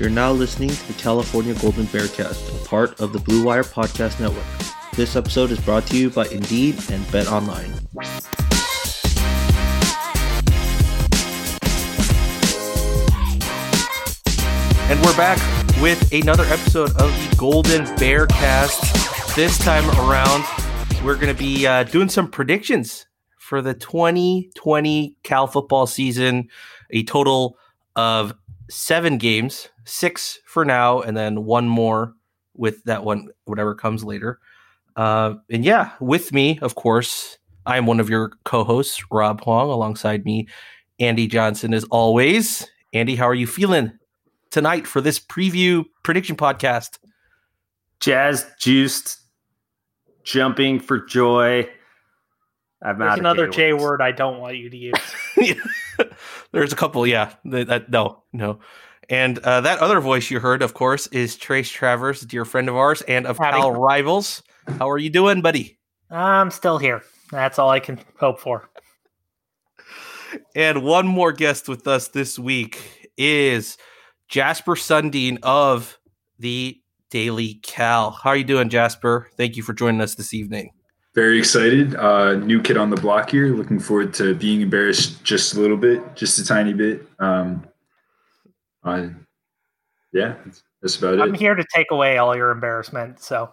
You're now listening to the California Golden Bearcast, a part of the Blue Wire Podcast Network. This episode is brought to you by Indeed and Bet Online. And we're back with another episode of the Golden Bearcast. This time around, we're going to be uh, doing some predictions for the 2020 Cal football season. A total of seven games, six for now, and then one more with that one, whatever comes later. Uh, and yeah, with me, of course, I am one of your co-hosts, Rob Huang, alongside me, Andy Johnson, as always. Andy, how are you feeling tonight for this preview prediction podcast? jazz juiced, jumping for joy. I'm There's another J J words. word I don't want you to use. There's a couple, yeah. That, that- no, no. And uh, that other voice you heard, of course, is Trace Travers, a dear friend of ours and of Howdy. Cal Rivals. How are you doing, buddy? I'm still here. That's all I can hope for. And one more guest with us this week is Jasper Sundeen of the Daily Cal. How are you doing, Jasper? Thank you for joining us this evening. Very excited. Uh, new kid on the block here. Looking forward to being embarrassed just a little bit, just a tiny bit. Um, uh, yeah, that's- that's about it. I'm here to take away all your embarrassment. So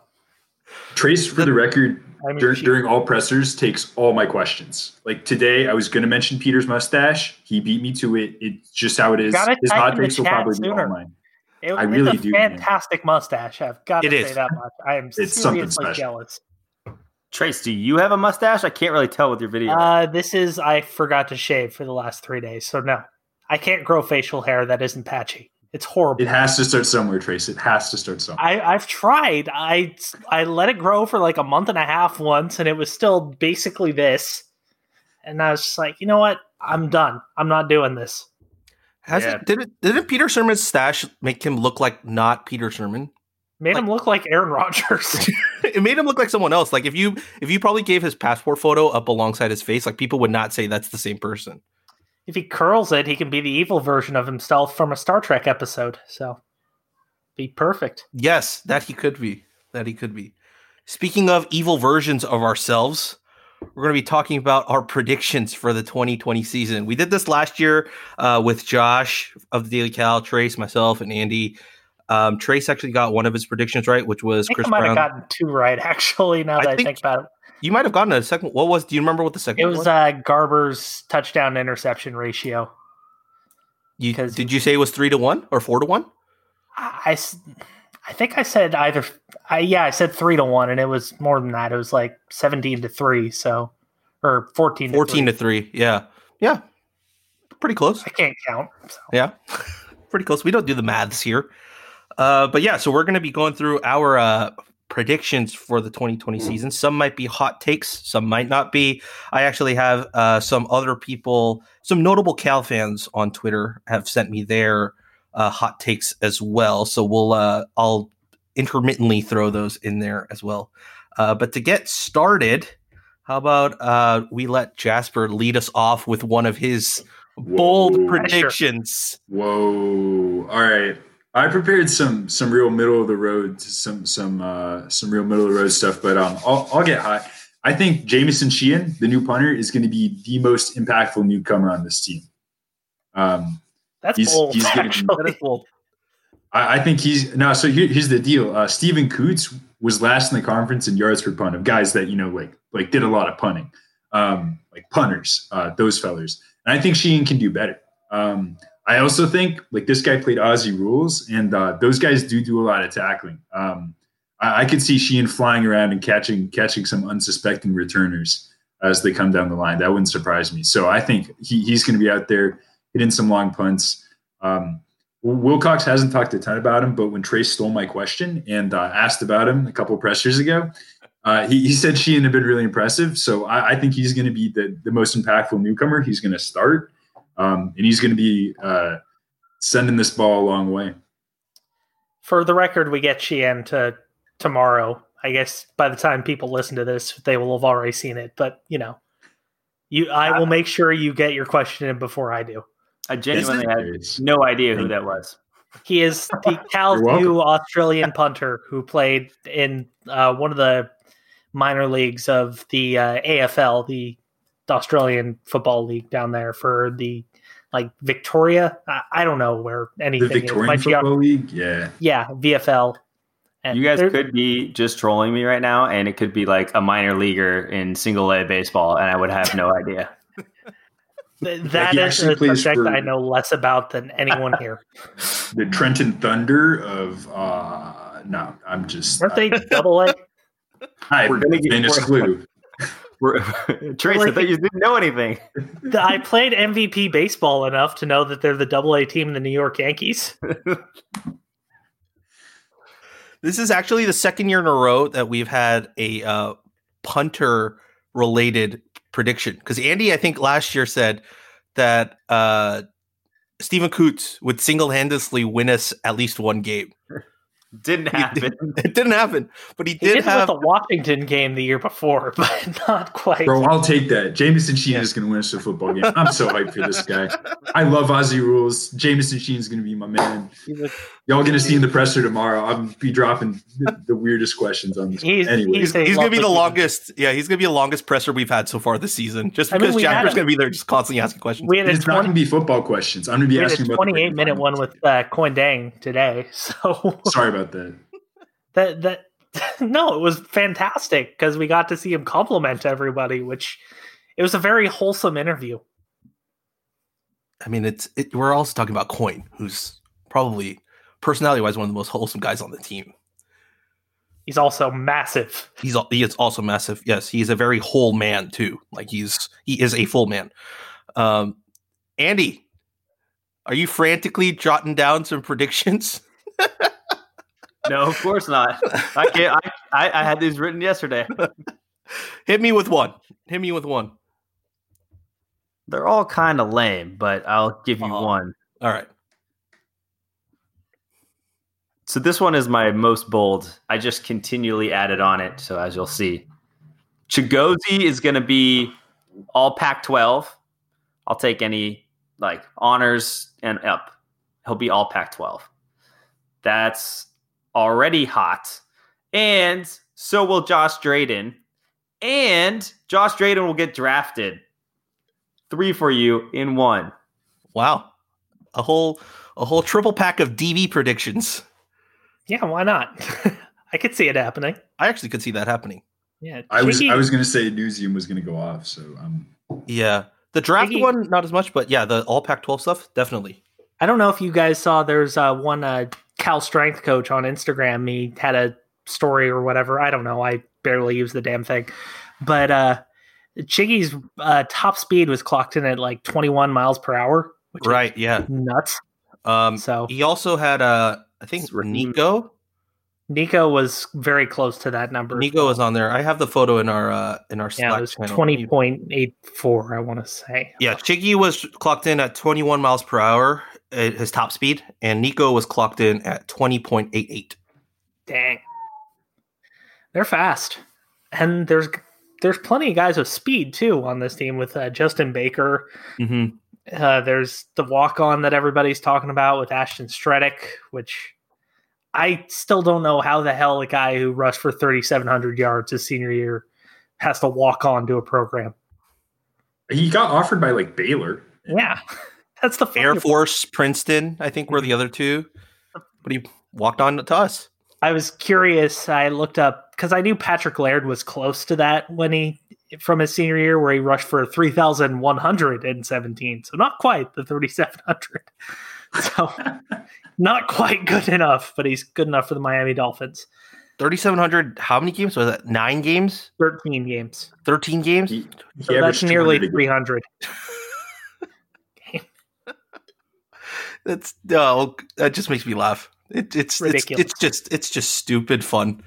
Trace, for the record, I mean, dur- she- during all pressers, takes all my questions. Like today, I was going to mention Peter's mustache. He beat me to it. It's just how it is. His hot in takes will chat probably be all mine. it, I it's really a do, man. fantastic mustache. I've got to It say that much. I am It's seriously jealous. Trace, do you have a mustache? I can't really tell with your video. Uh, this is I forgot to shave for the last three days, so no, I can't grow facial hair that isn't patchy. It's horrible. It has to start somewhere, Trace. It has to start somewhere. I, I've tried. I I let it grow for like a month and a half once, and it was still basically this. And I was just like, you know what? I'm done. I'm not doing this. Has Yeah. it, did it, didn't Peter Sirmon's stash make him look like not Peter Sirmon? Made Like- him look like Aaron Rodgers. it made him look like someone else. Like if you if you probably gave his passport photo up alongside his face, like people would not say that's the same person. If he curls it, he can be the evil version of himself from a Star Trek episode. So, be perfect. Yes, that he could be. That he could be. Speaking of evil versions of ourselves, we're going to be talking about our predictions for the 2020 season. We did this last year uh, with Josh of the Daily Cal, Trace, myself, and Andy. Um, Trace actually got one of his predictions right, which was I Chris I might Brown. have gotten two right, actually, now I that I think- think about it. You might have gotten a second. What was? Do you remember what the second It was? was uh, Garber's touchdown interception ratio. you, did you say it was three to one or four to one? I, I think I said either. I, yeah, I said three to one, and it was more than that. It was like seventeen to three, so or fourteen. 14 to to three. Yeah. Yeah. Pretty close. I can't count. so. Yeah. Pretty close. We don't do the maths here. Uh, but yeah, so we're going to be going through our uh, predictions for the 2020 season. Some might be hot takes, some might not be. I actually have uh, some other people, some notable Cal fans on Twitter have sent me their uh, hot takes as well. So we'll uh, I'll intermittently throw those in there as well. Uh, but to get started, how about uh, we let Jasper lead us off with one of his bold predictions? Whoa! All right, I prepared some some real middle of the road, some some uh, some real middle of the road stuff, but um, I'll, I'll get hot. I think Jamieson Sheahan, the new punter, is going to be the most impactful newcomer on this team. Um, That's He's- bold. he's be-. Bold. I, I think he's no. So here, here's the deal. Uh, Steven Coutts was last in the conference in yards per punt of guys that you know like like did a lot of punting, um, like punters, uh, those fellers. And I think Sheahan can do better. Um, I also think like this guy played Aussie rules, and uh, those guys do do a lot of tackling. Um, I, I could see Sheahan flying around and catching catching some unsuspecting returners as they come down the line. That wouldn't surprise me. So I think he, he's going to be out there hitting some long punts. Um, Wilcox hasn't talked a ton about him, but when Trace stole my question and uh, asked about him a couple of pressers ago, uh, he, he said Sheahan had been really impressive. So I, I think he's going to be the, the most impactful newcomer. He's going to start, um, and he's going to be uh, sending this ball a long way. For the record, we get Sheahan to tomorrow. I guess by the time people listen to this, they will have already seen it. But you know, you I will make sure you get your question in before I do. I genuinely had no idea who that was. He is the Cal's You're new Australian punter who played in uh, one of the minor leagues of the uh, AFL, the Australian Football League down there for the like Victoria. I, I don't know where anything is. Victorian Might be on- Football League, yeah. yeah, VFL. And You guys could be just trolling me right now, and it could be like a minor leaguer in single A baseball, and I would have no idea. th- Like, that is a plays subject for- I know less about than anyone here. The Trenton Thunder of uh, no, I'm just Weren't they double A? I We're gonna get- finished clue. We're, Trace, I thought you didn't know anything. I played MVP baseball enough to know that they're the double A team in the New York Yankees. This is actually the second year in a row that we've had a uh, punter related prediction. Because Andy, I think last year said that uh, Steven Coutts would single handedly win us at least one game. Didn't He happen. did- It didn't happen, but he He did did have. with the Washington game the year before, but not quite. Bro, I'll take that. Jamieson Sheahan is going to win us a football game. I'm so hyped for this guy. I love Aussie rules. Jamieson Sheahan is going to be my man. He's a- Y'all going to see in the presser tomorrow. I'll be dropping the, the weirdest questions on this. He's- anyway, He's, he's going to be the lovely human. longest. Yeah, he's going to be the longest presser we've had so far this season. Just I mean, because we had Jasper's going to be there, just constantly asking questions. we had a it's not gonna be football questions. I'm going to be we had a asking about the 28 minute one with uh, Kuony Deng today. So Sorry about that. that that no, it was fantastic because we got to see him compliment everybody, which it was a very wholesome interview. I mean, it's it, we're also talking about Kuony, who's probably personality wise one of the most wholesome guys on the team. He's also massive. He's he is also massive. Yes, he's a very whole man too. Like he's he is a full man. Um, Andy, are you frantically jotting down some predictions? No, of course not. I can't. I, I, I had these written yesterday. Hit me with one. Hit me with one. They're all kind of lame, but I'll give you Aw. one. All right. So this one is my most bold. I just continually added on it. So as you'll see, Chigozie is going to be all Pac-12. I'll take any like honors and up. He'll be all Pac-12. That's already hot, and so will Josh Drayden, and Josh Drayden will get drafted. Three for you in one. Wow. A whole a whole triple pack of DB predictions. Yeah, why not? I could see it happening. I actually could see that happening. Yeah, I was Jiggy- I was going to say Anusiem was going to go off. So um, Yeah. The draft Iggy- one, not as much, but yeah, the all Pac 12 stuff, definitely. I don't know if you guys saw. There's uh, one uh, Cal strength coach on Instagram. He had a story or whatever. I don't know. I barely use the damn thing, but uh, Chiggy's uh, top speed was clocked in at like 21 miles per hour, which Right. Yeah. nuts. Um, So he also had uh I think It's Nico. Nico was very close to that number. Nico is on there. I have the photo in our uh in our Yeah, Slack it was twenty point eight four. I want to say. Yeah, Chiggy was clocked in at 21 miles per hour at his top speed, and Nico was clocked in at 20.88. Dang, they're fast, and there's there's plenty of guys with speed too on this team with uh, Justin Baker. Mm-hmm. Uh, there's the walk on that everybody's talking about with Ashton Stredick, which I still don't know how the hell a guy who rushed for 3,700 yards his senior year has to walk on to a program. He got offered by like Baylor. Yeah, that's the funny Air part. Force, Princeton, I think were the other two, but he walked on to us. I was curious. I looked up because I knew Patrick Laird was close to that when he from his senior year, where he rushed for three thousand one hundred and seventeen. So not quite the thirty seven hundred. So not quite good enough, but he's good enough for the Miami Dolphins. 3,700, how many games? Was that nine games? Thirteen games. 13 games? He, he So that's nearly 200 a game. three hundred. That's no, that just makes me laugh. It, it's Ridiculous. It's, it's just it's just stupid fun.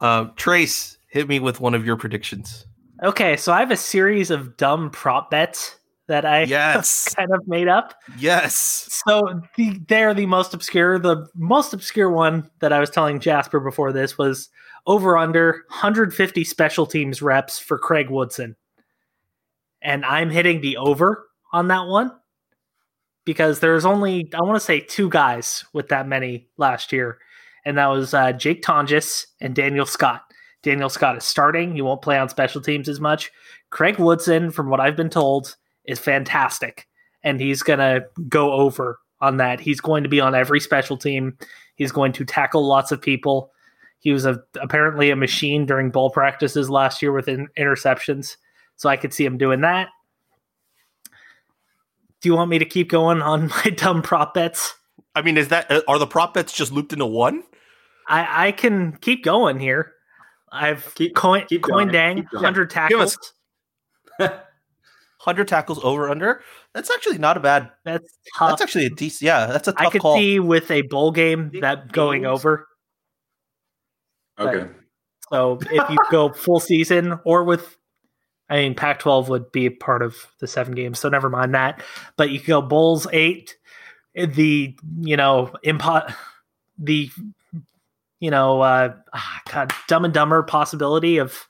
Uh, Trace, hit me with one of your predictions. Okay, so I have a series of dumb prop bets that I Yes. kind of made up. Yes. So the, they're the most obscure. The most obscure one that I was telling Jasper before this was over under 150 special teams reps for Craig Woodson. And I'm hitting the over on that one because there's only, I want to say, two guys with that many last year. And that was uh, Jake Tonges and Daniel Scott. Daniel Scott is starting. He won't play on special teams as much. Craig Woodson, from what I've been told, is fantastic and he's going to go over on that. He's going to be on every special team. He's going to tackle lots of people. He was a, apparently a machine during ball practices last year with in, interceptions. So I could see him doing that. Do you want me to keep going on my dumb prop bets? I mean, is that are the prop bets just looped into one? I, I can keep going here. I've Keep- coin, keep Kuony Deng, Keep going. 100 Give us- tackles. 100 tackles over under. That's actually not a bad. That's tough. That's actually a decent. Yeah, that's a tough I could call. see with a bowl game that going over. Okay. So if you go full season or with, I mean, Pac 12 would be a part of the seven games, so never mind that. But you could go Bulls eight, the, you know, impo- the, you know, uh, ah, God, dumb and dumber possibility of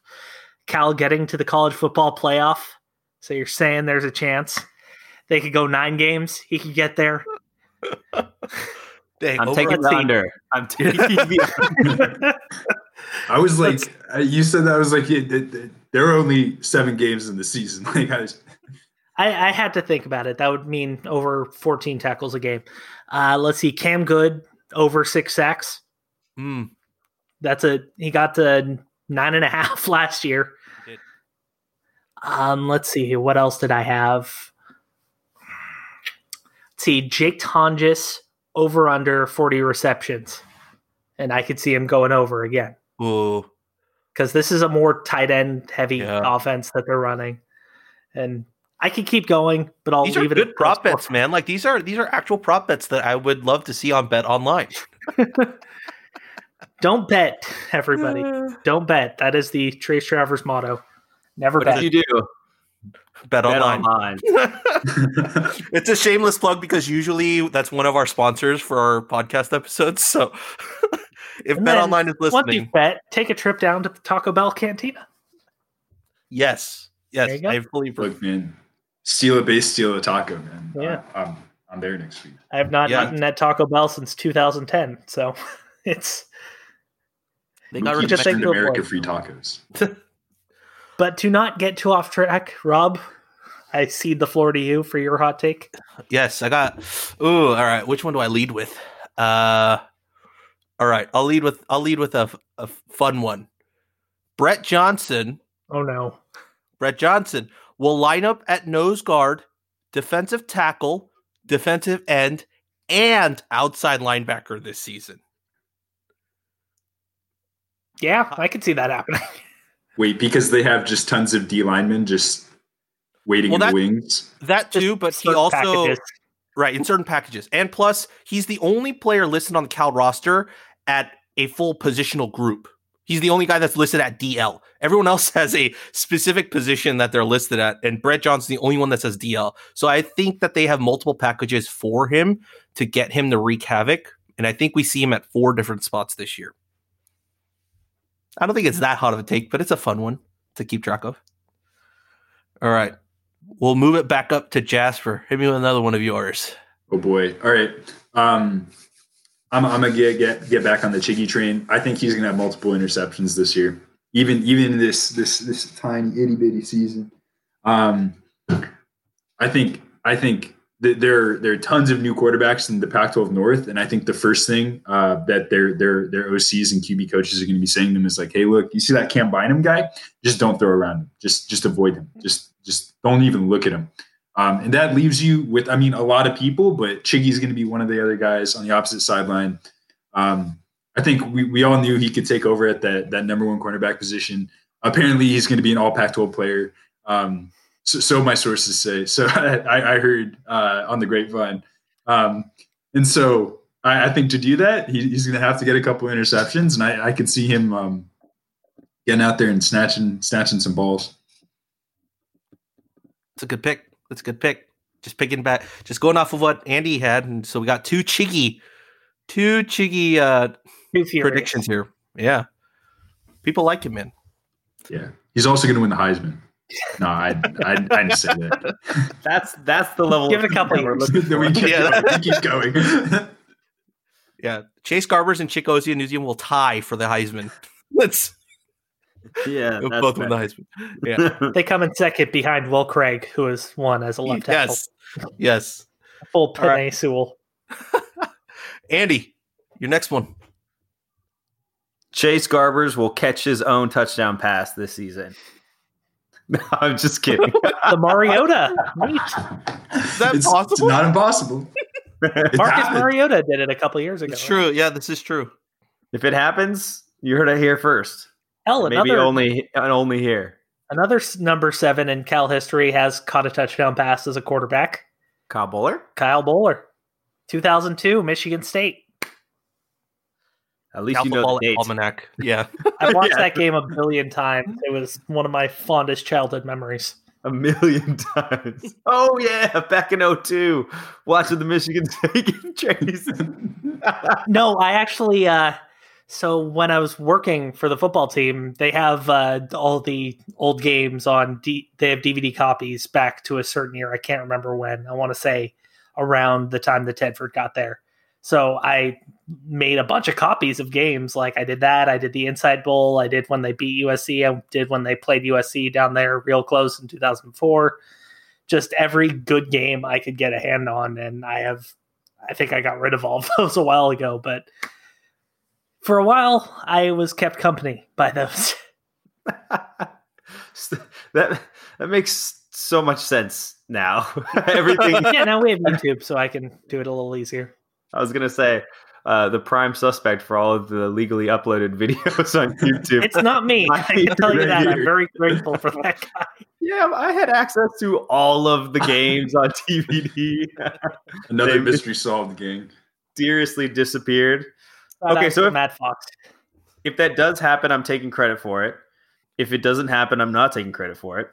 Cal getting to the college football playoff. So you're saying there's a chance they could go nine games, he could get there. Dang, I'm taking let's the under. I'm taking the I was like, uh, you said that I was like, yeah, th- th- there are only seven games in the season. Like, I was, I, I had to think about it. That would mean over 14 tackles a game. Uh, let's see, Cam Goode over six sacks. Hmm. That's a he got to nine and a half last year. Um, let's see, what else did I have? Let's see, Jake Tonges over under 40 receptions. And I could see him going over again. Ooh. Because this is a more tight end heavy Yeah. offense that they're running. And I could keep going, but I'll These are leave it good at prop bets, man. Like these are these are actual prop bets that I would love to see on Bet Online. Don't bet, everybody. Don't bet. That is the Trace Travers motto. Never What is bet. you do. Bet, Bet Online. online. it's a shameless plug because usually that's one of our sponsors for our podcast episodes. So if And Bet Online is Once you listening, bet, take a trip down to the Taco Bell cantina. yes, yes, There you go. I fully agree. look, man, steal a base, steal a taco, man. Yeah. Uh, I'm, I'm there next week. I have not Yeah. eaten at Taco Bell since 2010, so it's. They We got rid of just Mexican- America free tacos. But to not get too off track, Rob, I cede the floor to you for your hot take. Yes, I got. Ooh, all right. Which one do I lead with? Uh, all right. I'll lead with. I'll lead with a, a fun one. Brett Johnson. Oh no. Brett Johnson will line up at nose guard, defensive tackle, defensive end, and outside linebacker this season. Yeah, uh, I could see that happening. Wait, because they have just tons of D linemen just waiting Well, in that- the wings. That too, but he also packages. Right, in certain packages. And plus, he's the only player listed on the Cal roster at a full positional group. He's the only guy that's listed at DL. Everyone else has a specific position that they're listed at, and Brett Johnson's the only one that says DL. So I think that they have multiple packages for him to get him to wreak havoc. And I think we see him at four different spots this year. I don't think it's that hot of a take, but it's a fun one to keep track of. All right. We'll move it back up to Jasper. Hit me with another one of yours. Oh boy! All right, um, I'm, I'm gonna get get get back on the Chiggy train. I think he's gonna have multiple interceptions this year, even even in this this this tiny itty bitty season. Um, I think I think there there are tons of new quarterbacks in the Pac-12 North, and I think the first thing uh, that their their their OCs and QB coaches are going to be saying to them is like, "Hey, look, you see that Cam Bynum guy? Just don't throw around him. Just just avoid him. Just just don't even look at him." Um, and that leaves you with, I mean, a lot of people, but Chiggy's going to be one of the other guys on the opposite sideline. Um, I think we, we all knew he could take over at that that number one cornerback position. Apparently, he's going to be an All Pac-12 player. Um, so, so, my sources say. So I, I heard uh, on the grapevine, um, and so I, I, think to do that, he, he's going to have to get a couple interceptions, and I, I could see him um, getting out there and snatching snatching some balls. It's a good pick. That's a good pick. Just picking back, just going off of what Andy had, and so we got two Chiggy, two Chiggy uh, predictions here. Yeah, people like him, man. Yeah, he's also going to win the Heisman. No, I I, I didn't say that. That's that's the level. Give it a couple years. we keep, yeah. going. keep going. yeah, Chase Garbers and Chigozie Anusiem will tie for the Heisman. Let's yeah, both win the Heisman. Yeah, they come in second behind Will Craig, who has won as a left tackle. Yes, yes, full Penei right. Sewell. Andy, your next one. Chase Garbers will catch his own touchdown pass this season. No, I'm just kidding. the Mariota. Neat. Is that it's, possible? It's not impossible. Marcus happened. Mariota did it a couple years ago. It's right? true. Yeah, this is true. If it happens, you heard it here first. Hell, maybe another, only only here. Another number seven in Cal history has caught a touchdown pass as a quarterback. Kyle Boller. Kyle Boller, 2002, Michigan State. At least Alpha you know the almanac. Yeah, I watched yeah. that game a billion times. It was one of my fondest childhood memories. A million times. Oh yeah, back in 02, watching the Michigan State chase. no, I actually uh so when I was working for the football team, they have uh, all the old games on. D- they have DVD copies back to a certain year. I can't remember when. I want to say around the time that Tedford got there. So I made a bunch of copies of games. Like I did that. I did the Insight Bowl. I did when they beat USC. I did when they played USC down there real close in 2004. Just every good game I could get a hand on, and I have. I think I got rid of all of those a while ago, but for a while, I was kept company by those. that that makes so much sense now. Everything. yeah, now we have YouTube, so I can do it a little easier. I was gonna say uh, the prime suspect for all of the legally uploaded videos on YouTube. it's not me. I can tell you that. I'm very grateful for that guy. Yeah, I had access to all of the games on DVD. Another mystery solved game. Seriously disappeared. okay, so if, Matt Fox. If that does happen, I'm taking credit for it. If it doesn't happen, I'm not taking credit for it.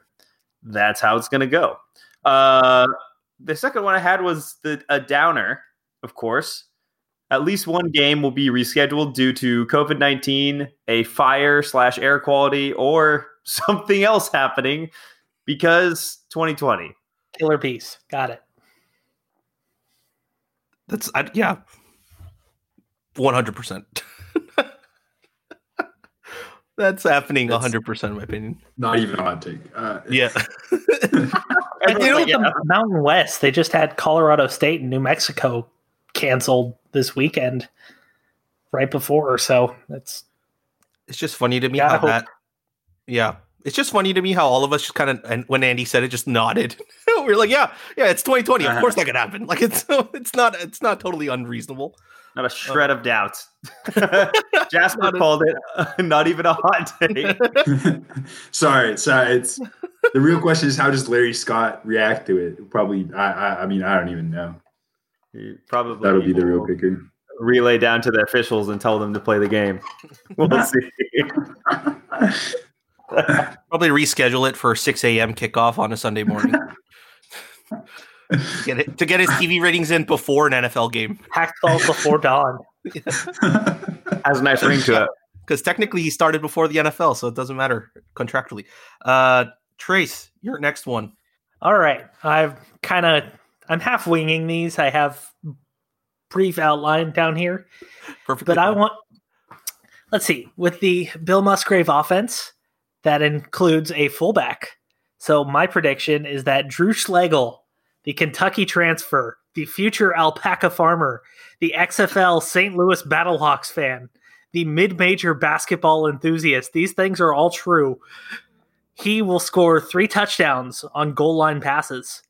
That's how it's going to go. Uh, the second one I had was the a downer, of course. At least one game will be rescheduled due to COVID 19, a fire slash air quality, or something else happening because 2020. Killer piece. Got it. That's, I, yeah, 100%. That's happening That's 100% in my opinion. Not even a hot take. Uh, yeah. I do yeah. the Mountain West. They just had Colorado State and New Mexico canceled this weekend right before. So it's it's just funny to me how hope. that yeah. It's just funny to me how all of us just kind of and when Andy said it just nodded. we are like, yeah, yeah, it's 2020. Of course that could happen. Like it's it's not it's not totally unreasonable. Not a shred of doubt. Jasper not called a- it uh, not even a hot take. sorry, sorry. It's the real question is how does Larry Scott react to it? Probably, I, I, I mean, I don't even know. He probably That'll be the real will kicker. relay down to the officials and tell them to play the game. We'll see. Probably reschedule it for 6 a.m. kickoff on a Sunday morning. get it, to get his TV ratings in before an NFL game. Pac-12 before dawn. Has a nice ring to it. Because technically he started before the NFL, so it doesn't matter contractually. Uh, Trace, your next one. All right. I've kind of I'm half winging these. I have brief outline down here, Perfect. but I want let's see with the Bill Musgrave offense that includes a fullback. So my prediction is that Drew Schlegel, the Kentucky transfer, the future alpaca farmer, the XFL St. Louis Battlehawks fan, the mid-major basketball enthusiast, these things are all true. He will score three touchdowns on goal line passes.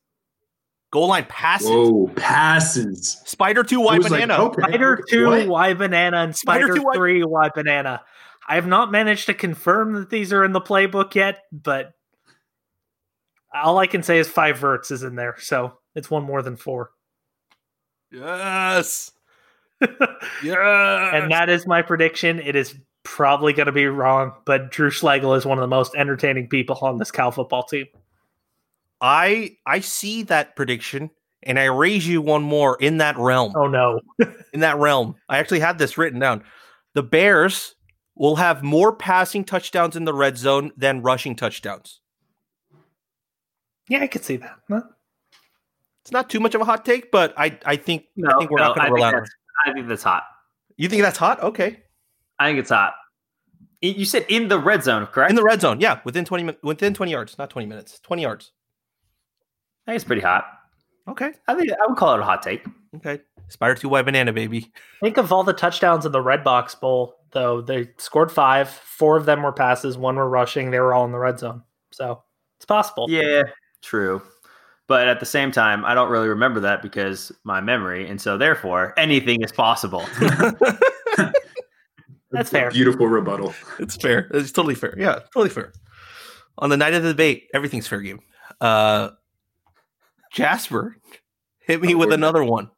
Goal line passes. Whoa, passes. Spider two I Y was like, banana. okay, Spider okay, two what? Y banana and Spider Spider two Y- three Y banana. I have not managed to confirm that these are in the playbook yet, but all I can say is five verts is in there, so it's one more than four. Yes. yes. and that is my prediction. It is probably going to be wrong, but Drew Schlegel is one of the most entertaining people on this Cal football team. I I see that prediction, and I raise you one more in that realm. Oh no, In that realm, I actually had this written down. The Bears will have more passing touchdowns in the red zone than rushing touchdowns. yeah, I could see that. Huh? It's not too much of a hot take, but I I think I think we're no, not going to think rely on. that's- I think that's hot. You think that's hot? Okay. I think it's hot. You said in the red zone, correct? In the red zone, yeah, within twenty min- within twenty yards, not twenty minutes, twenty yards. I think it's pretty hot. Okay, I think I would call it a hot take. okay. Spider two Y banana baby. Think of all the touchdowns in the Red Box Bowl, though. They scored five. Four of them were passes. One were rushing. They were all in the red zone. So it's possible. Yeah, true. But at the same time, I don't really remember that because my memory, and so therefore anything is possible. That's fair. Beautiful rebuttal. It's fair. It's totally fair. Yeah, totally fair. On the night of the debate, everything's fair game. Uh Jasper, hit me with another one.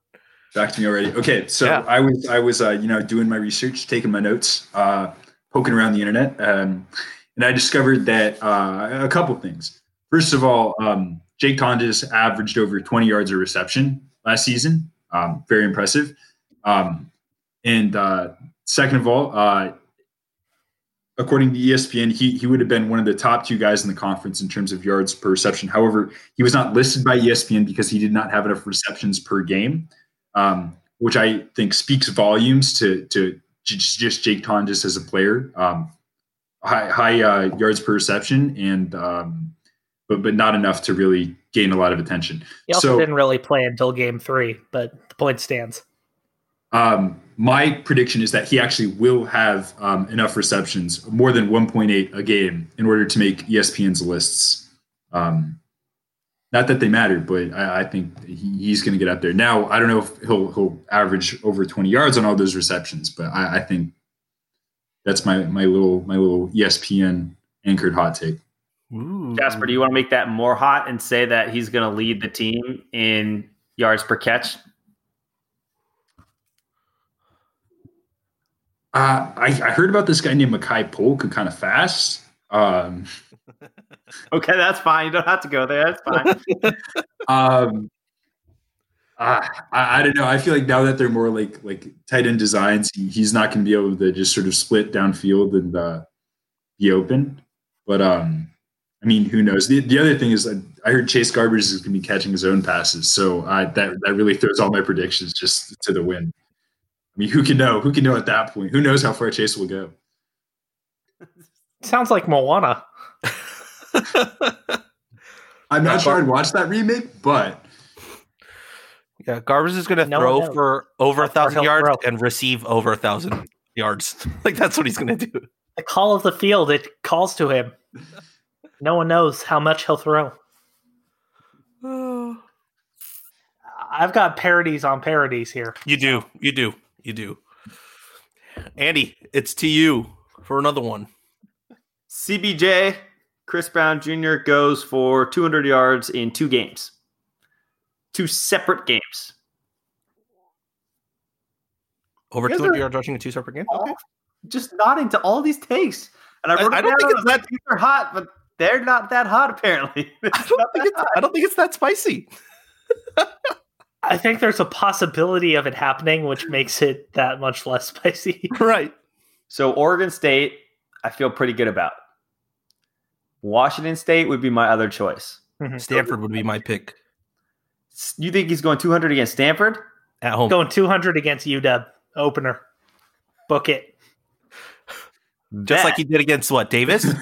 Back to me already. Okay, so Yeah. I was I was uh, you know doing my research, taking my notes, uh, poking around the internet, um, and I discovered that uh, a couple things. First of all, um, Jake Tonges averaged over 20 yards of reception last season. Um, very impressive. Um, and uh, second of all, uh, according to ESPN, he he would have been one of the top two guys in the conference in terms of yards per reception. However, he was not listed by ESPN because he did not have enough receptions per game, um, which I think speaks volumes to to just Jake Tonges as a player. Um, high high uh, yards per reception, and um, but but not enough to really gain a lot of attention. He also So- didn't really play until game three, but the point stands. Um, my prediction is that he actually will have um, enough receptions, more than 1.8 a game, in order to make ESPN's lists. Um, not that they matter, but I, I think he, he's going to get up there. Now, I don't know if he'll he'll average over 20 yards on all those receptions, but I, I think that's my my little my little ESPN anchored hot take. Jasper, do you want to make that more hot and say that he's going to lead the team in yards per catch? Uh, I, I heard about this guy named Makai Polk who kind of fast. Um, Okay, that's fine. You don't have to go there. That's fine. Um, uh, I, I don't know. I feel like now that they're more like like tight end designs, he, he's not going to be able to just sort of split downfield and uh, be open. But um, I mean, who knows? The, the other thing is, I, I heard Chase Garbers is going to be catching his own passes, so I, that that really throws all my predictions just to the wind. I mean, who can know? Who can know at that point? Who knows how far Chase will go? Sounds like Moana. I'm not sure I'd watch that remake, but Yeah, Garbers is going to No throw for over a thousand yards throw. and receive over a thousand yards. like that's what he's going to do. The call of the field, it calls to him. No one knows how much he'll throw. I've got parodies on parodies here. You do, you do, you do. Andy, it's to you for another one. CBJ, Chris Brown Jr. goes for 200 yards in two games, two separate games. Over You guys 200 are- yards rushing and two separate per game. just nodding to all these takes. And I, I- wrote I it don't think it's was like, these are hot, but they're not that hot apparently. I don't think it's. I don't think it's that spicy. I think there's a possibility of it happening, which makes it that much less spicy. Right. So Oregon State, I feel pretty good about. Washington State would be my other choice. Mm-hmm. Stanford would be my pick You think he's going 200 against Stanford? at home. Going 200 against UW opener. Book it. Just That- like he did against what Davis.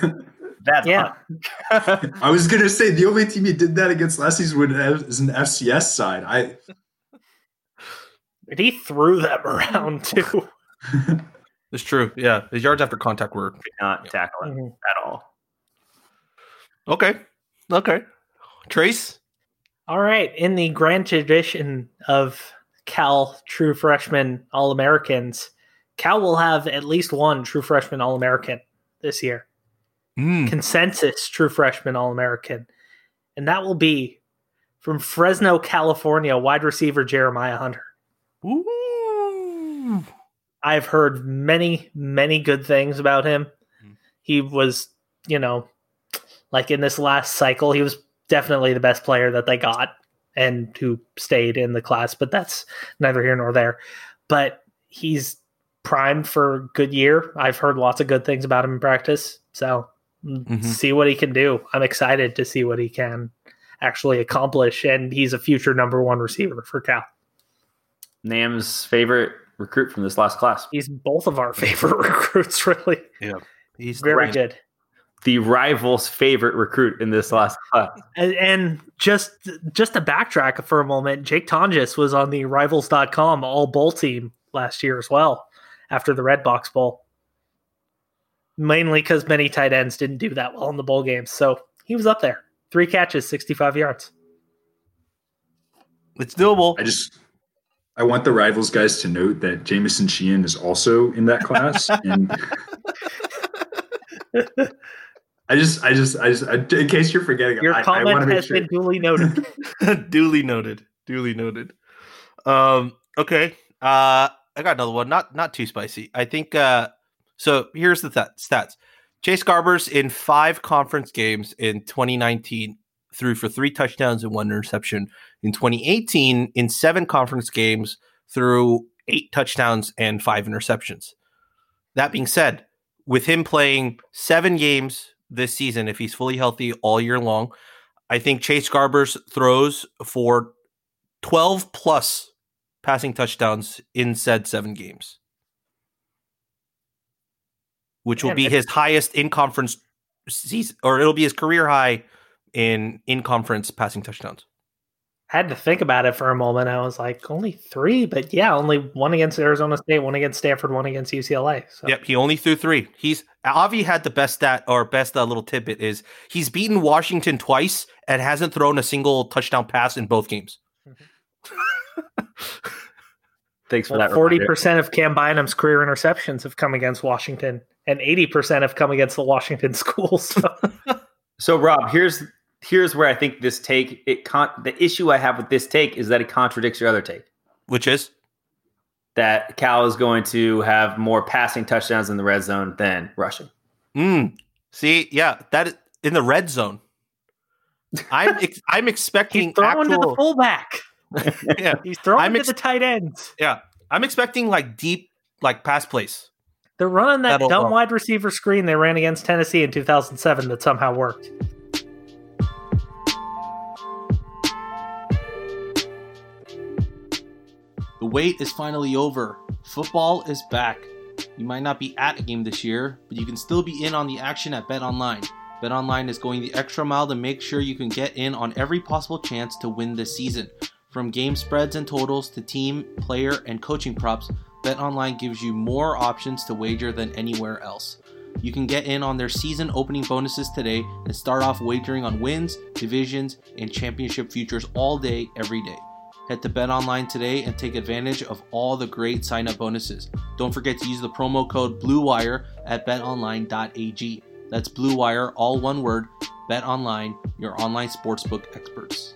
That's Yeah. I was gonna say the only team he did that against last season was an FCS side. I And he threw them around too. it's true. Yeah, his yards after contact were Could not tackle him Mhm. at all. okay. Okay. Trace. All right. In the grand tradition of Cal true freshman All Americans, Cal will have at least one true freshman All American this year. Mm. Consensus true freshman All American. And that will be from Fresno, California, wide receiver Jeremiah Hunter. Ooh. I've heard many, many good things about him. Mhm. He was, you know, like in this last cycle, he was definitely the best player that they got and who stayed in the class, but that's neither here nor there. But he's primed for a good year. I've heard lots of good things about him in practice. So mm, Mhm. see what he can do. I'm excited to see what he can actually accomplish. And he's a future number one receiver for Cal. Nam's favorite recruit from this last class. He's both of our favorite recruits, really. Yeah, he's Very the- good. The rival's favorite recruit in this last class. And, and just just to backtrack for a moment, Jake Tonges was on the Rivals.com All Bowl team last year as well after the Red Box Bowl. Mainly because many tight ends didn't do that well in the bowl games, so he was up there. Three catches, sixty-five yards. It's doable. I just I want the rivals guys to note that Jamieson Sheahan is also in that class, and I just, I just, I just, I, in case you're forgetting, Your I, I want comment to make has sure. been duly noted. duly noted. Duly noted. Um, okay. Uh, I got another one. Not not too spicy. I think. Uh, so here's the th- stats. Chase Garbers in five conference games in 2019 threw for three touchdowns and one interception. In 2018, in seven conference games, threw eight touchdowns and five interceptions. That being said, with him playing seven games this season, if he's fully healthy all year long, I think Chase Garbers throws for 12 plus passing touchdowns in said seven games, which will Man, be his highest in conference season, or it'll be his career high in in conference passing touchdowns. I had to think about it for a moment. I was like, only three, but yeah, only one against Arizona State, one against Stanford, one against UCLA. So Yep, he only threw three. He's Avi had the best stat or best uh, little tidbit is he's beaten Washington twice and hasn't thrown a single touchdown pass in both games. Thanks for Well, that. Forty percent of Cam Bynum's career interceptions have come against Washington, and eighty percent have come against the Washington schools. So So Rob, here's here's where I think this take it con- the issue I have with this take is that it contradicts your other take Which is that Cal is going to have more passing touchdowns in the red zone than rushing. Mm. See, yeah, that is in the red zone. I'm ex- I'm expecting he's throwing to the fullback. yeah, He's throwing I'm to the tight ends. yeah. I'm expecting like deep like pass plays. They're running that That'll dumb work. wide receiver screen they ran against Tennessee in 2007 that somehow worked. The wait is finally over. Football is back. You might not be at a game this year, but you can still be in on the action at Bet Online. Bet Online is going the extra mile to make sure you can get in on every possible chance to win this season. From game spreads and totals to team, player, and coaching props, Bet Online gives you more options to wager than anywhere else. You can get in on their season opening bonuses today and start off wagering on wins, divisions, and championship futures all day, every day. Head to Bet Online today and take advantage of all the great sign up bonuses. Don't forget to use the promo code BLUEWIRE at betonline.ag. That's BLUEWIRE, all one word. Bet Online, your online sportsbook experts.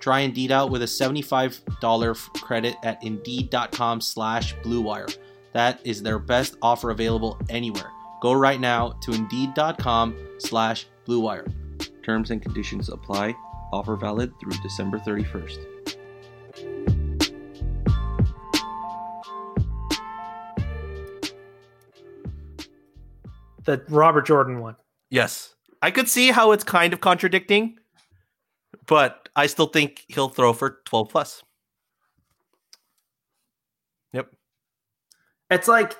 Try Indeed out with a $75 credit at Indeed.com slash BlueWire. That is their best offer available anywhere. Go right now to Indeed.com slash BlueWire. Terms and conditions apply. Offer valid through December 31st. The Robert Jordan one. Yes. I could see how it's kind of contradicting, but I still think he'll throw for 12 plus. Yep. It's like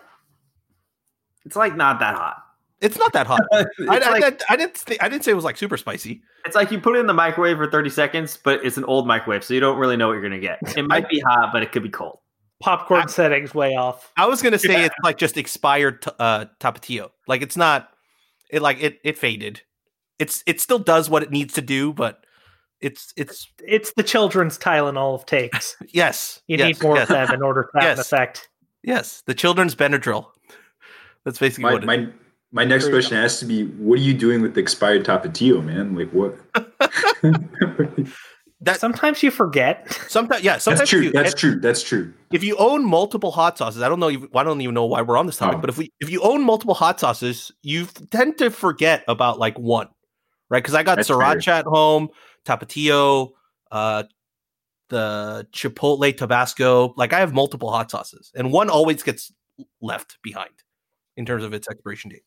it's like not that hot. It's not that hot. I, It's I, like- I, I didn't. Think, I didn't say it was like super spicy. It's like you put it in the microwave for 30 seconds, but it's an old microwave, so you don't really know what you're gonna get. It might be hot, but it could be cold. Popcorn settings way off. I was gonna say it's like just expired t- uh, tapatio. Like it's not. It like it it faded. It's it still does what it needs to do, but it's it's It's the children's Tylenol of takes. yes. You yes, need more yes, of them in order to have an Yes. effect. Yes, the children's Benadryl. That's basically My what it my, my next There you question has to be: What are you doing with the expired Tapatio, man? Like what? That Sometimes you forget. sometimes yeah. Sometimes That's true. you, That's and true. That's true. If you own multiple hot sauces, I don't know. if- I don't even know why we're on this topic. Oh. But if we if you own multiple hot sauces, you tend to forget about like one, right? Because I got That's sriracha at home, tapatio, uh, the chipotle Tabasco. Like I have multiple hot sauces, and one always gets left behind in terms of its expiration date.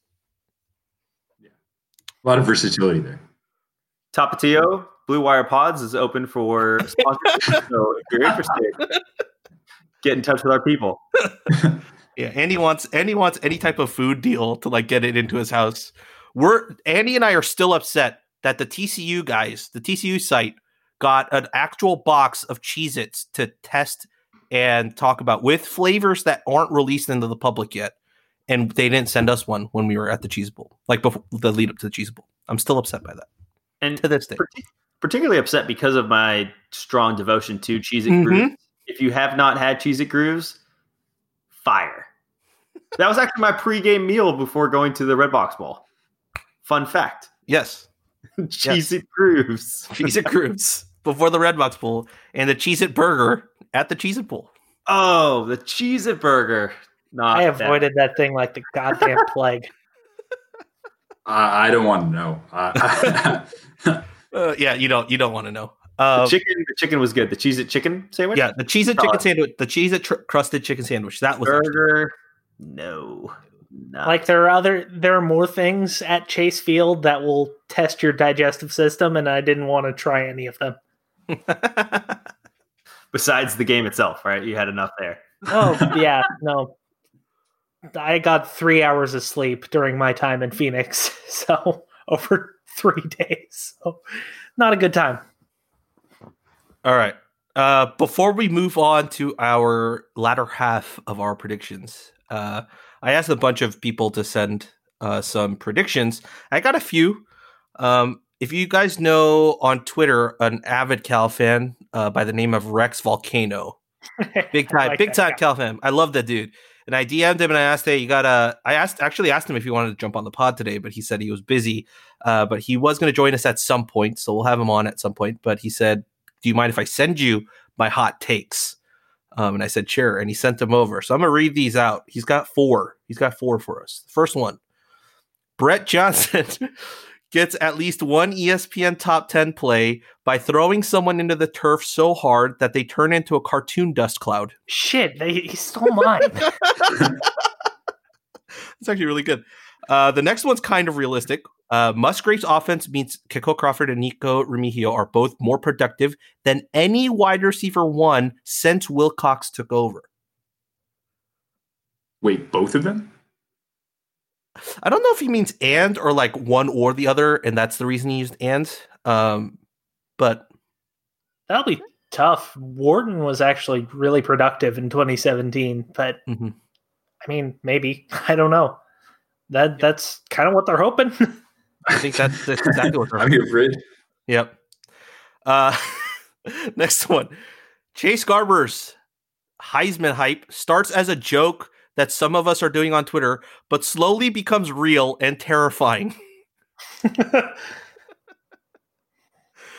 Yeah, a lot of versatility there. Tapatio, Blue Wire Pods is open for sponsorship. so if you're interested, get in touch with our people. Yeah, Andy wants Andy wants any type of food deal to like get it into his house. We're Andy and I are still upset that the TCU guys, the TCU site, got an actual box of Cheez-Its to test and talk about with flavors that aren't released into the public yet. And they didn't send us one when we were at the Cheese Bowl, like before the lead up to the Cheese Bowl. I'm still upset by that And to this day. partic- particularly upset because of my strong devotion to Cheez It Mhm. Grooves. If you have not had Cheez It Grooves, fire. That was actually my pregame meal before going to the Redbox Bowl. Fun fact Yes, Cheez It Grooves. Cheez It Grooves before the Redbox Bowl and the Cheez It Burger at the Cheez It Bowl. Oh, the Cheez It Burger. Not I avoided that thing like the goddamn plague. I, I don't want to know. Uh, Uh, yeah, you don't you don't want to know. The Uh, chicken, the chicken was good. The cheese It chicken sandwich? Yeah, the cheese and chicken sandwich, the cheese and tr- crusted chicken sandwich. That was Burger. No. Not. Like there are other there are more things at Chase Field that will test your digestive system, and I didn't want to try any of them. Besides the game itself, right? You had enough there. Oh yeah, no. I got three hours of sleep during my time in Phoenix, so over three days. So not a good time. All right. Uh, before we move on to our latter half of our predictions, uh, I asked a bunch of people to send uh, some predictions. I got a few. Um, if you guys know on Twitter an avid Cal fan uh, by the name of Rex Volcano, big time, like big time guy. Cal fan. I love that dude. And I DM'd him and I asked, "Hey, you got to I asked actually asked him if he wanted to jump on the pod today, but he said he was busy. Uh, but he was going to join us at some point, so we'll have him on at some point. But he said, "Do you mind if I send you my hot takes?" Um, and I said, "Sure." And he sent them over. So I'm gonna read these out. He's got four. He's got four for us. First one: Brett Johnson gets at least one ESPN top 10 play by throwing someone into the turf so hard that they turn into a cartoon dust cloud. Shit, they, he stole mine. It's actually really good. Uh, the next one's kind of realistic. Uh, Musgrave's offense means Kekoa Crawford and Nico Remigio are both more productive than any wide receiver one since Wilcox took over. Wait, both of them? I don't know if he means and or like one or the other, and that's the reason he used and. Um, but That'll be tough. Wharton was actually really productive in 2017, but Mhm. I mean, maybe I don't know. That that's kind of what they're hoping. I think that's, that's exactly what they're I'm here for it. Yep. Uh, next one. Chase Garbers' Heisman hype starts as a joke that some of us are doing on Twitter, but slowly becomes real and terrifying.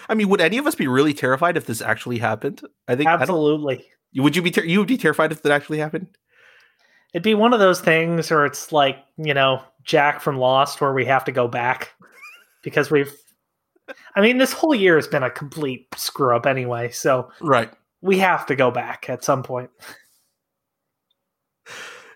I mean, would any of us be really terrified if this actually happened? I think I Absolutely. Would you be? Ter- you would be terrified if that actually happened? It'd be one of those things where it's like, you know, Jack from Lost where we have to go back because we've I mean, this whole year has been a complete screw up anyway, so Right. we have to go back at some point.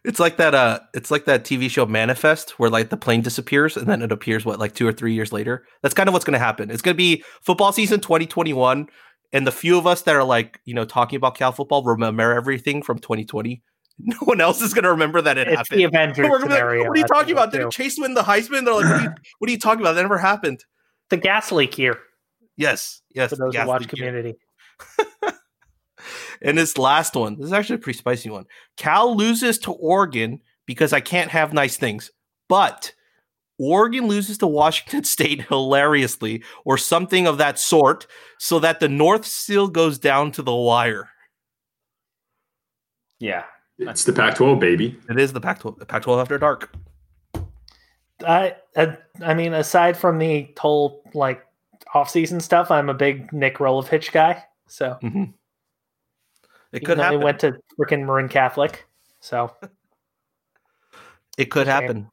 It's like that. Uh, it's like that TV show Manifest, where like the plane disappears and then it appears what like two or three years later. That's kind of what's going to happen. It's going to be football season 2021, and the few of us that are like you know talking about Cal football remember everything from 2020. No one else is going to remember that it It's happened. the Avengers We're gonna be like, what are you talking about? Did Chase win the Heisman? They're like, what are you, what are you talking about? That never happened. The gas leak here. Yes, yes. for those who watch. Community. And this last one, this is actually a pretty spicy one. Cal loses to Oregon because I can't have nice things, but Oregon loses to Washington State hilariously, or something of that sort, so that the North still goes down to the wire. Yeah. It's the Pac-12, baby. It is the Pac-12, Pac-12 after dark. I, I I mean, aside from the whole like off-season stuff, I'm a big Nick Rolovich guy. So Mm-hmm. It could happen. He went to freaking Marin Catholic. So It could Shame. happen.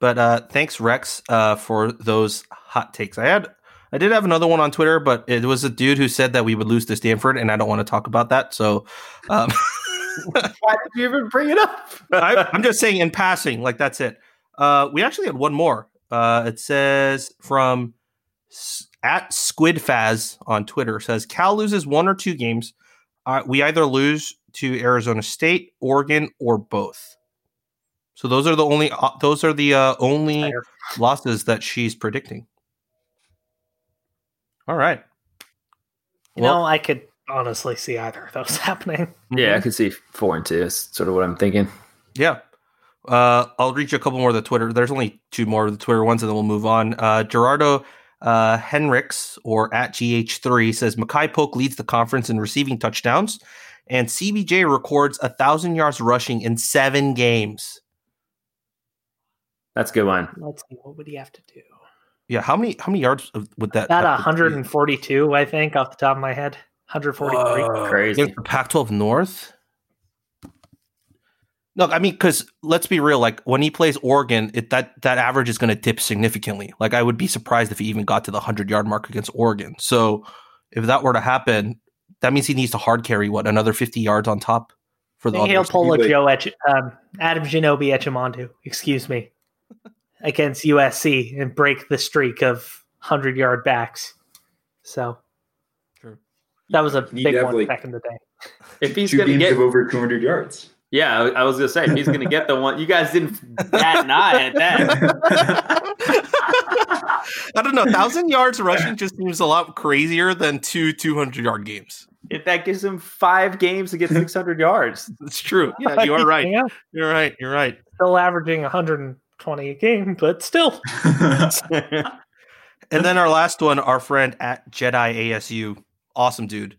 But uh, thanks, Rex, uh, for those hot takes. I had, I did have another one on Twitter, but it was a dude who said that we would lose to Stanford, and I don't want to talk about that. So, um, Why did you even bring it up? I, I'm just saying in passing, like that's it. Uh, we actually had one more. Uh, it says from s- at Squidfaz on Twitter says Cal loses one or two games. Uh, we either lose to Arizona State, Oregon, or both. So those are the only uh, those are the uh, only losses that she's predicting. All right. you know, I could honestly see either of those happening. Yeah, I could see four and two. That's sort of what I'm thinking. Yeah. Uh, I'll reach you a couple more of the Twitter. There's only two more of the Twitter ones, and then we'll move on. Uh, Gerardo uh, Henricks, or at GH3, says Makai Polk leads the conference in receiving touchdowns, and CBJ records a thousand yards rushing in seven games. That's a good one. Let's see, what would he have to do? Yeah, how many how many yards of- would that? About have 142, I think, off the top of my head. 143. Crazy. against the Pac-12 North? No, I mean, because let's be real. Like when he plays Oregon, it, that that average is going to dip significantly. Like I would be surprised if he even got to the hundred yard mark against Oregon. So if that were to happen, that means he needs to hard carry what another fifty yards on top for the I think he'll others. pull a Like- Joe Etch, um, Adimchinobe Echemandu, excuse me, against USC and break the streak of 100 yard backs. So True. That was a You big one like, back in the day. If he's Two gonna games get, of over 200 yards. yeah, I, I was gonna say if he's gonna get the one. You guys didn't bat an eye at that. I don't know. Thousand yards rushing just seems a lot crazier than two two hundred yard games. If that gives him five games to get 600 yards. It's true. Yeah, you are right. Yeah, You're right. You're right. still averaging 120 a game, but still. And then our last one, our friend at Jedi ASU, awesome dude.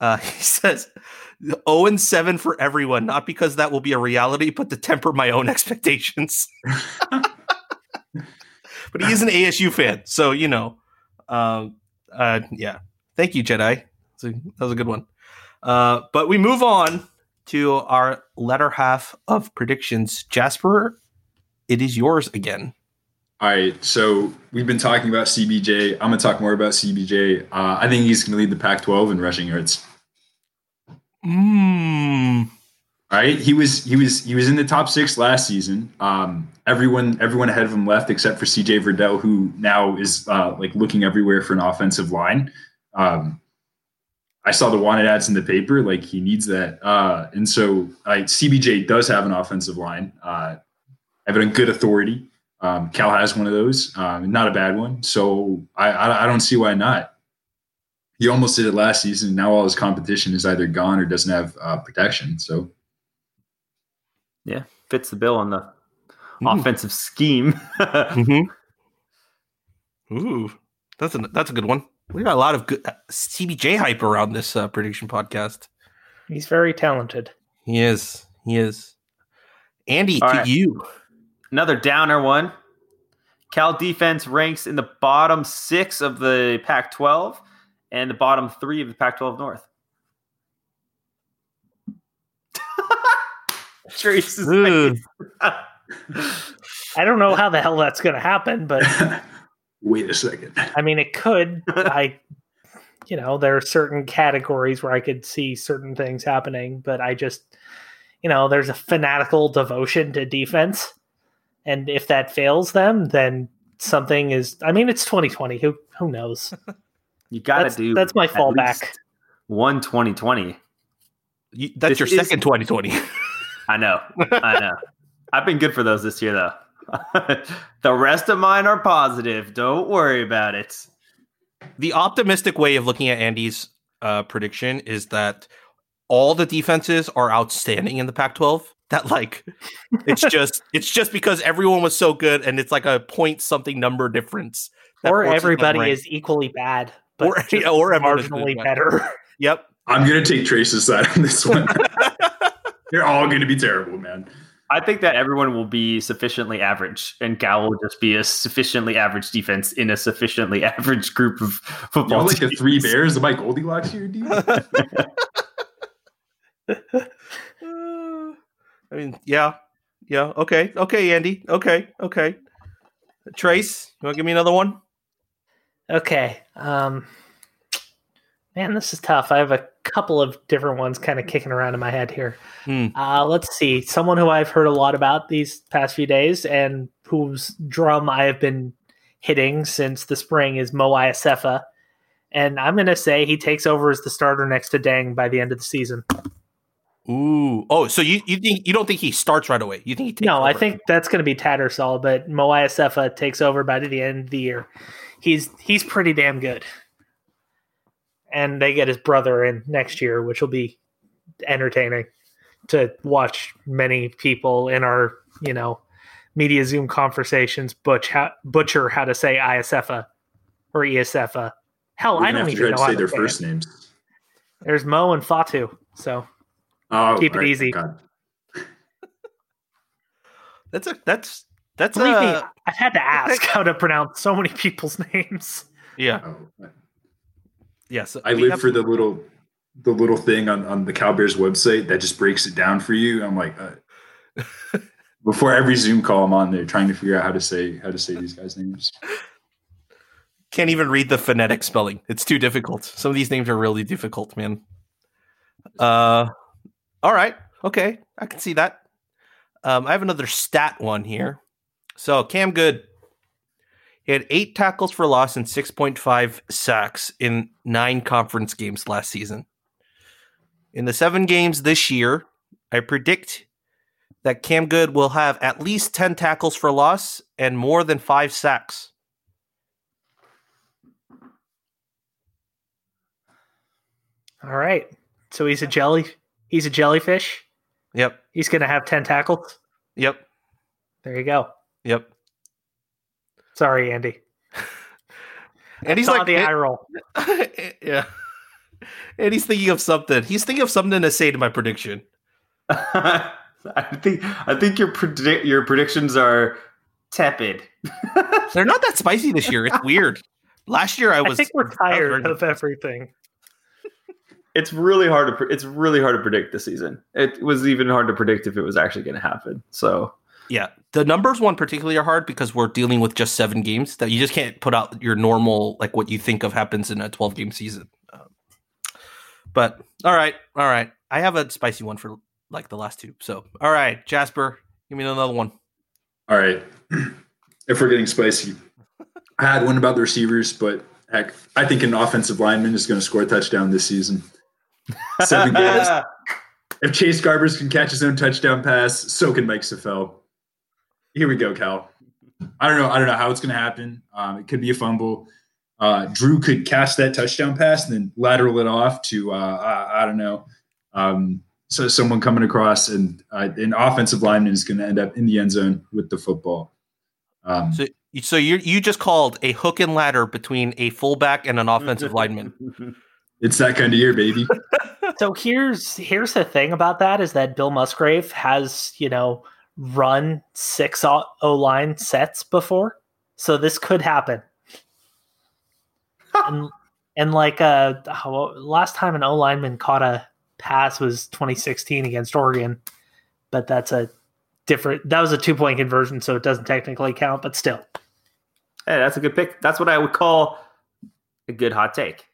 Uh, he says 0 and 7 for everyone, not because that will be a reality, but to temper my own expectations. but he is an ASU fan, so you know. Um, uh, yeah. Thank you, Jedi. A- That was a good one. Uh, but we move on to our letter half of predictions. Jasper, it is yours again. All right, so we've been talking about CBJ. I'm going to talk more about CBJ. Uh, I think he's going to lead the Pac-12 in rushing yards. Mm. All right, he was he was he was in the top six last season. Um, everyone everyone ahead of him left except for CJ Verdell, who now is uh, like looking everywhere for an offensive line. Um, I saw the wanted ads in the paper. Like he needs that, uh, and so like CBJ does have an offensive line. Uh, I have it on good authority. Um, Cal has one of those, um, not a bad one. So I, I, I don't see why not. He almost did it last season. Now all his competition is either gone or doesn't have uh, protection. So Yeah, fits the bill on the Mm. offensive scheme. Mm-hmm. Ooh, that's a that's a good one. We got a lot of good uh, CBJ hype around this uh, prediction podcast. He's very talented. He is. He is. Andy, All to right. you. Another downer one. Cal defense ranks in the bottom six of the Pac 12 and the bottom three of the Pac 12 North. Trace is Ooh. I don't know how the hell that's going to happen, but wait a second. I mean, it could. I, you know, there are certain categories where I could see certain things happening, but I just, you know, there's a fanatical devotion to defense, and if that fails them, then something is. I mean, it's 2020. Who who knows? You got That's to do that's my fallback. least One 2020. You, that's This your is- second 2020. I know. I know. I've been good for those this year, though. the rest of mine are positive. Don't worry about it. the optimistic way of looking at Andy's uh, prediction is that all the defenses are outstanding in the Pac-12. That like it's just it's just because everyone was so good and it's like a point something number difference. that Or everybody is equally bad, but Or- just yeah, or marginally better. Yep. I'm gonna take Trace's side on this one. They're all gonna be terrible, man. I think that everyone will be sufficiently average, and Cal will just be a sufficiently average defense in a sufficiently average group of football. Y'all like the three bears? Am I Goldilocks here, dude? I mean, yeah, yeah. Okay, okay, Andy. Okay, okay. Trace, you want to give me another one? Okay. Um man, this is tough. I have a couple of different ones kind of kicking around in my head here. Hmm. Uh let's see. Someone who I've heard a lot about these past few days and whose drum I have been hitting since the spring is Mo Iosefa. And I'm gonna say he takes over as the starter next to Deng by the end of the season. Ooh. Oh, so you, you think you don't think he starts right away? You think he takes No, I think that's going to be Tattersall, but Mo Iosefa takes over by the end of the year. He's he's pretty damn good, and they get his brother in next year, which will be entertaining to watch. Many people in our you know media Zoom conversations butch how, butcher how to say Iasefa or Iasefa. Hell, We're I don't even know how to say their first names. There's Mo and Fatu, so Oh, Keep it easy. That's a that's that's believe me, a I've had to ask how to pronounce so many people's names. yeah. Oh, Yes. I live have- for the little the little thing on, on the Cal Bears website that just breaks it down for you. I'm like, uh, before every Zoom call, I'm on there trying to figure out how to say how to say these guys' names. can't even read the phonetic spelling. It's too difficult. Some of these names are really difficult, man. Uh, all right, okay, I can see that. Um, I have another stat one here. So Cam Goode, he had eight tackles for loss and six point five sacks in nine conference games last season. In the seven games this year, I predict that Cam Goode will have at least ten tackles for loss and more than five sacks. All right. So he's a jelly. He's a jellyfish. Yep. He's going to have ten tentacles. Yep. There you go. Yep. Sorry, Andy. And he's Saw like, the eye roll. yeah. And he's thinking of something. He's thinking of something to say to my prediction. I think I think your predict your predictions are tepid. They're not that spicy this year. It's weird. Last year I was. I, was. think we're I was tired of everything. It's really hard to pre- it's really hard to predict the season. It was even hard to predict if it was actually going to happen. So Yeah, the numbers one particularly are hard because we're dealing with just seven games that you just can't put out your normal like what you think of happens in a twelve game season. Um, but all right, all right, I have a spicy one for like the last two. So all right, Jasper, give me another one. All right. If we're getting spicy, I had one about the receivers, but heck, I think an offensive lineman is going to score a touchdown this season. Seven games. If Chase Garbers can catch his own touchdown pass, so can Mike Saffell. Here we go, Cal. I don't know. I don't know how it's going to happen. Um, it could be a fumble. Uh, Drew could catch that touchdown pass and then lateral it off to uh, I, I don't know. Um, so someone coming across and uh, an offensive lineman is going to end up in the end zone with the football. Um, So, so you you just called a hook and ladder between a fullback and an offensive lineman. it's that kind of year, baby. So here's here's the thing about that is that Bill Musgrave has you know run six O line sets before, so this could happen. and and like uh, last time an O lineman caught a pass was 2016 against Oregon, but that's a different. That was a two point conversion, so it doesn't technically count, but still. Hey, that's a good pick. That's what I would call a good hot take.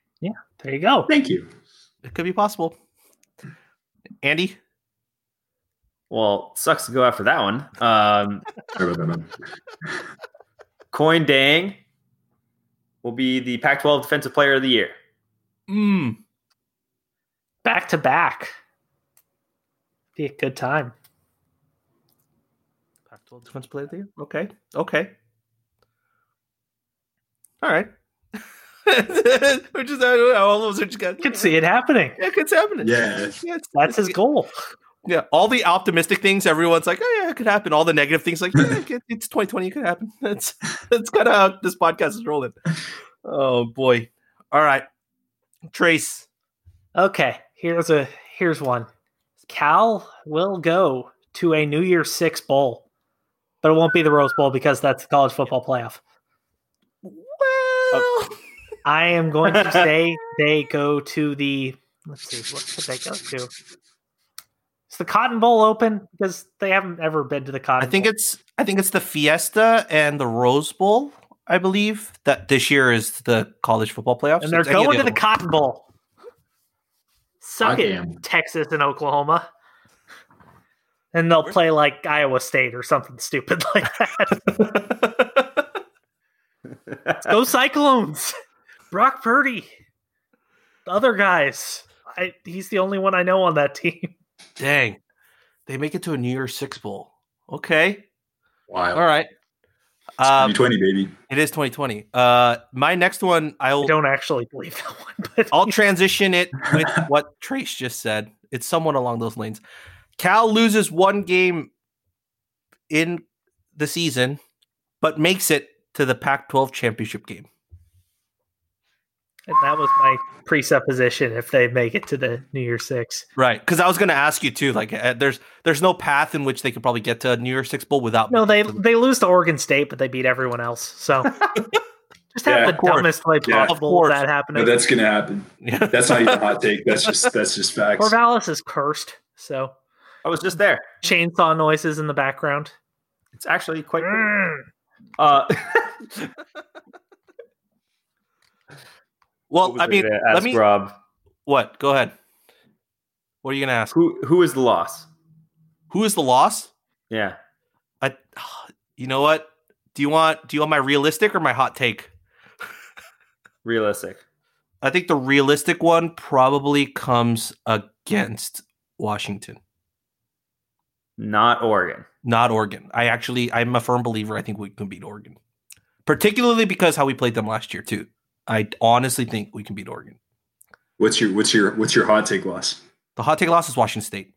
There you go. Thank you. It could be possible. Andy, Well, sucks to go after that one. Um, Sorry about that, man. Kuony Deng will be the Pac-12 Defensive Player of the Year. mm, Back to back. Be a good time. Pac-12 defense player of the year. Okay, okay, all right. Which is all those are just got. Could see it happening. Yeah, it's happening. Yeah. yeah, it's- That's his goal. Yeah, all the optimistic things, everyone's like, "Oh yeah, it could happen." All the negative things, like, "Yeah, it it's 2020, it could happen." That's that's kind of how this podcast is rolling. Oh boy! All right, Trace. Okay, here's a here's one. Cal will go to a New Year's Six bowl, but it won't be the Rose Bowl because that's the college football playoff. Well, oh. I am going to say they go to the. Let's see, what should they go to? Is the Cotton Bowl open? Because they haven't ever been to the Cotton. I think Bowl. it's I think it's the Fiesta and the Rose Bowl. I believe that this year is the college football playoffs, and they're It's any of going to the other ones. Cotton Bowl. Suck I it, am. Texas and Oklahoma. And they'll play like Iowa State or something stupid like that. Let's go Cyclones. Brock Purdy. The other guys. I, he's the only one I know on that team. Dang, they make it to a New Year's Six Bowl. Okay, Wow. all right. Um, 2020, baby. it is 2020. Uh, my next one, I I'll don't actually believe that one, but I'll transition it with what Trace just said. It's somewhat along those lanes. Cal loses one game in the season, but makes it to the Pac 12 championship game. And that was my presupposition if they make it to the New Year Six. Right. Because I was going to ask you too. Like, uh, there's there's no path in which they could probably get to a New Year's Six Bowl without. No, they they lose to Oregon State, but they beat everyone else. So just have Yeah, the course. dumbest way Yeah, possible of that happening. No, that's going to happen. Yeah. That's not even a hot take. That's just that's just facts. Corvallis is cursed, so I was just there. chainsaw noises in the background. It's actually quite. Mm. Uh, well, I mean, let me. Rob, What? Go ahead. What are you going to ask? who who is the loss? Who is the loss? Yeah, I. You know what? Do you want do you want my realistic or my hot take? realistic. I think the realistic one probably comes against Washington, Not Oregon. not Oregon. I actually, I'm a firm believer. I think we can beat Oregon, particularly because how we played them last year too. I honestly think we can beat Oregon. What's your what's your what's your hot take loss? The hot take loss is Washington State.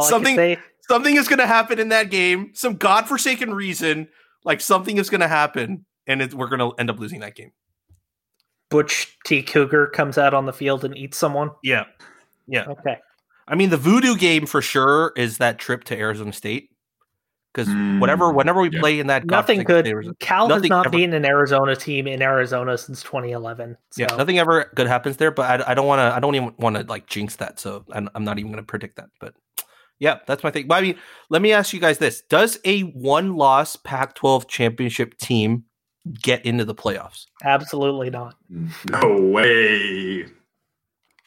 Something- say, Something is going to happen in that game. Some godforsaken reason, like something is going to happen, and it, we're going to end up losing that game. Butch T. Cougar comes out on the field and eats someone. Yeah, yeah. Okay, I mean, the voodoo game for sure is that trip to Arizona State. Because Mm, whatever, whenever we yeah. play in that nothing godforsaken good. Arizona- Cal has not ever- beaten an Arizona team in Arizona since 2011. So. Yeah, nothing ever good happens there. But I, I don't want to. I don't even want to like jinx that. So I'm, I'm not even going to predict that. But Yeah, that's my thing. But I mean, let me ask you guys this: Does a one-loss Pac-12 championship team get into the playoffs? Absolutely not. No way.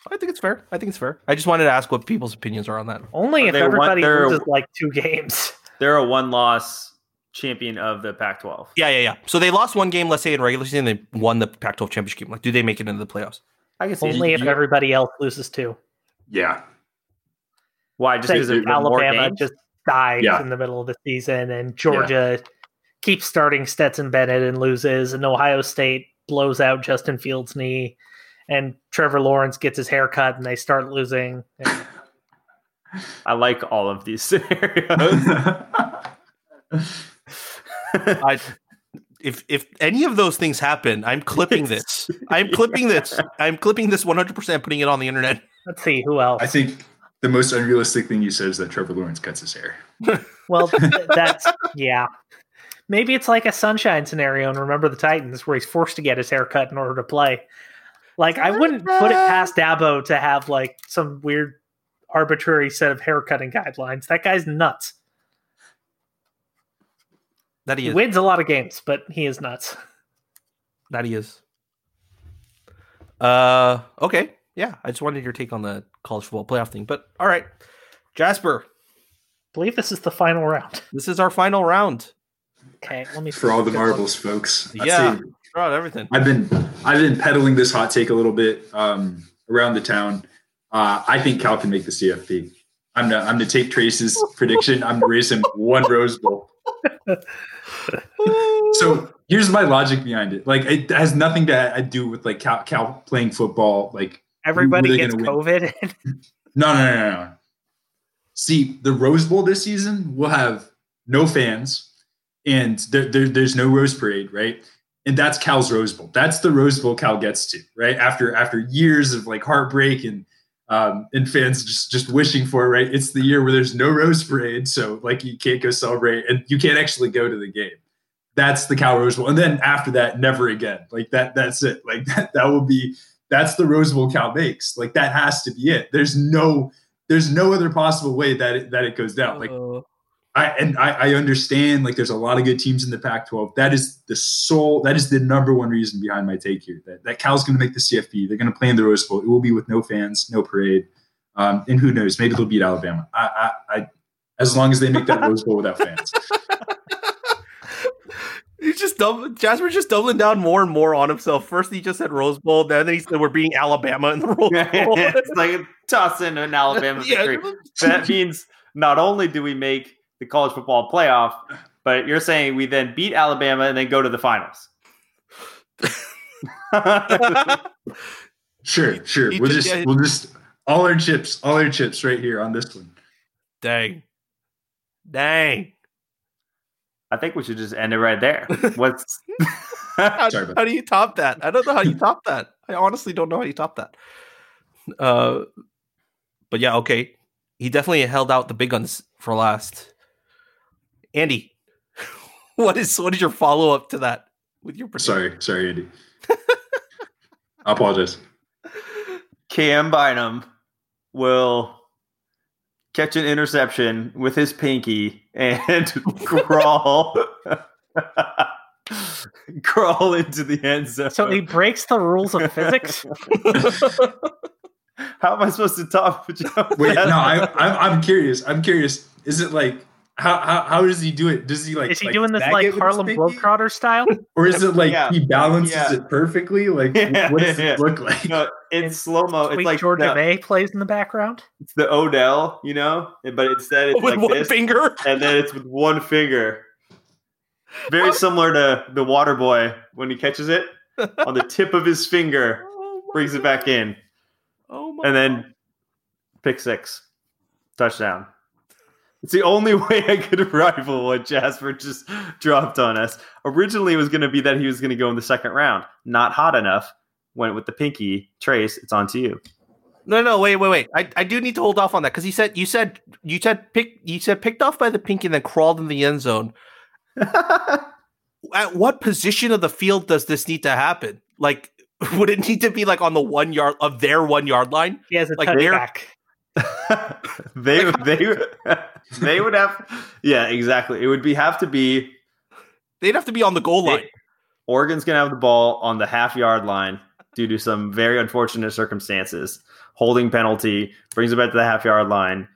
I think it's fair. I think it's fair. I just wanted to ask what people's opinions are on that. Only if They everybody their- loses like two games. They're a one loss champion of the Pac 12. Yeah, yeah, yeah. So they lost one game, let's say in regular season, they won the Pac-12 championship game. Like, do they make it into the playoffs? I can see Only if you- everybody else loses too. Yeah. Why? Just because if of more Alabama just dies Yeah. in the middle of the season and Georgia keeps starting Stetson Bennett and loses, and Ohio State blows out Justin Fields' knee, and Trevor Lawrence gets his hair cut and they start losing. And I like all of these scenarios. I, if if any of those things happen, I'm clipping this. I'm clipping this. I'm clipping this 100, percent putting it on the internet. let's see who else. I think the most unrealistic thing you said is that Trevor Lawrence cuts his hair. Well, that's yeah. Maybe it's like a sunshine scenario and remember the Titans where he's forced to get his hair cut in order to play. Like I wouldn't put it past Dabo to have like some weird arbitrary set of haircutting guidelines. That guy's nuts. That he He wins a lot of games, but he is nuts. That he is. Uh, okay, yeah. I just wanted your take on the college football playoff thing. But all right, Jasper, I believe this is the final round. this is our final round. Okay, let me For all the marbles, folks. I'd Yeah. say Throw out everything. I've been I've been peddling this hot take a little bit um, around the town. Uh, I think Cal can make the CFP. I'm to, I'm to take Trace's prediction. I'm to raise him one Rose Bowl. So here's my logic behind it. Like it has nothing to do with like Cal, Cal playing football. Like Everybody who are they gets gonna COVID. no, no, no, no. See, the Rose Bowl this season will have no fans, and there, there, there's no Rose Parade, right? And that's Cal's Rose Bowl. That's the Rose Bowl Cal gets to, right? After after years of like heartbreak and um, and fans just just wishing for it, right? It's the year where there's no Rose Parade, so like you can't go celebrate, and you can't actually go to the game. That's the Cal Rose Bowl, and then after that, never again. Like that. That's it. Like that. That will be. That's the Rose Bowl Cal makes. Like that has to be it. There's no. There's no other possible way that it, that it goes down. Like Uh, I and I, I understand like there's a lot of good teams in the Pac-12. That is the sole that is the number one reason behind my take here. That that Cal's going to make the CFP. They're going to play in the Rose Bowl. It will be with no fans, no parade, um, and who knows? Maybe they'll beat Alabama. I, I, I as long as they make that Rose Bowl without fans. He's just doub- Jasper's just doubling down more and more on himself. First, he just said Rose Bowl. Then he said we're beating Alabama in the Rose Bowl. it's like toss in an Alabama Yeah. That means not only do we make the college football playoff, but you're saying we then beat Alabama and then go to the finals. Sure, sure. We'll just we'll just all our chips, all our chips right here on this one. Dang, dang. I think we should just end it right there. What's How, how do you top that? I don't know how you top that. I honestly don't know how you top that. Uh, but yeah, okay. He definitely held out the big guns for last. Andy, what is what is your follow up to that with your prediction? Sorry, sorry, Andy. I apologize. Cam Bynum will catch an interception with his pinky and crawl crawl into the end zone. so he breaks the rules of physics. How am I supposed to top? Wait, no, I, I'm, I'm curious. I'm curious. Is it like how, how how does he do it? Does he like Is he like, doing this like it with his Harlem pinky? Globetrotter style? or is it like Yeah. he balances Yeah. it perfectly? Like Yeah, what does yeah. it look like? No, it's slow mo. It's like Georgia the, May plays in the background. it's the Odell, you know, but instead it's with like one this, finger. and then it's with one finger. Very similar to the water boy when he catches it on the tip of his finger, Oh my brings it back in, Oh my and then pick six, touchdown. It's the only way I could rival what Jasper just dropped on us. Originally, it was going to be that he was going to go in the second round. Not hot enough. Went with the pinky. Trace, it's on to you. No, no, wait, wait, wait. I, I do need to hold off on that because he said you said you said pick you said picked off by the pinky and then crawled in the end zone. At what position of the field does this need to happen? Like, would it need to be like on the one yard of their one yard line? He has a Like touchback. they they they would have yeah exactly. It would be have to be They'd have to be on the goal line. Oregon's gonna have the ball on the half yard line due to some very unfortunate circumstances. Holding penalty brings it back to the half yard line.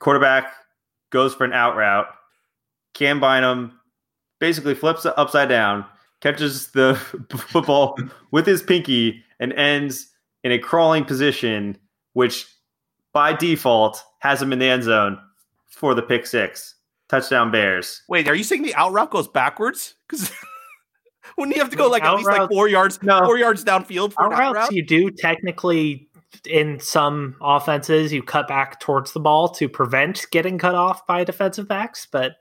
Quarterback goes for an out route. Cam Bynum basically flips it upside down, catches the football with his pinky, and ends in a crawling position, which by default has him in the end zone for the pick six. Touchdown Bears. Wait, are you saying the out route goes backwards? Because wouldn't you have to go like at Out least like four yards, No. four yards downfield for Out out routes route? you do technically in some offenses you cut back towards the ball to prevent getting cut off by defensive backs, but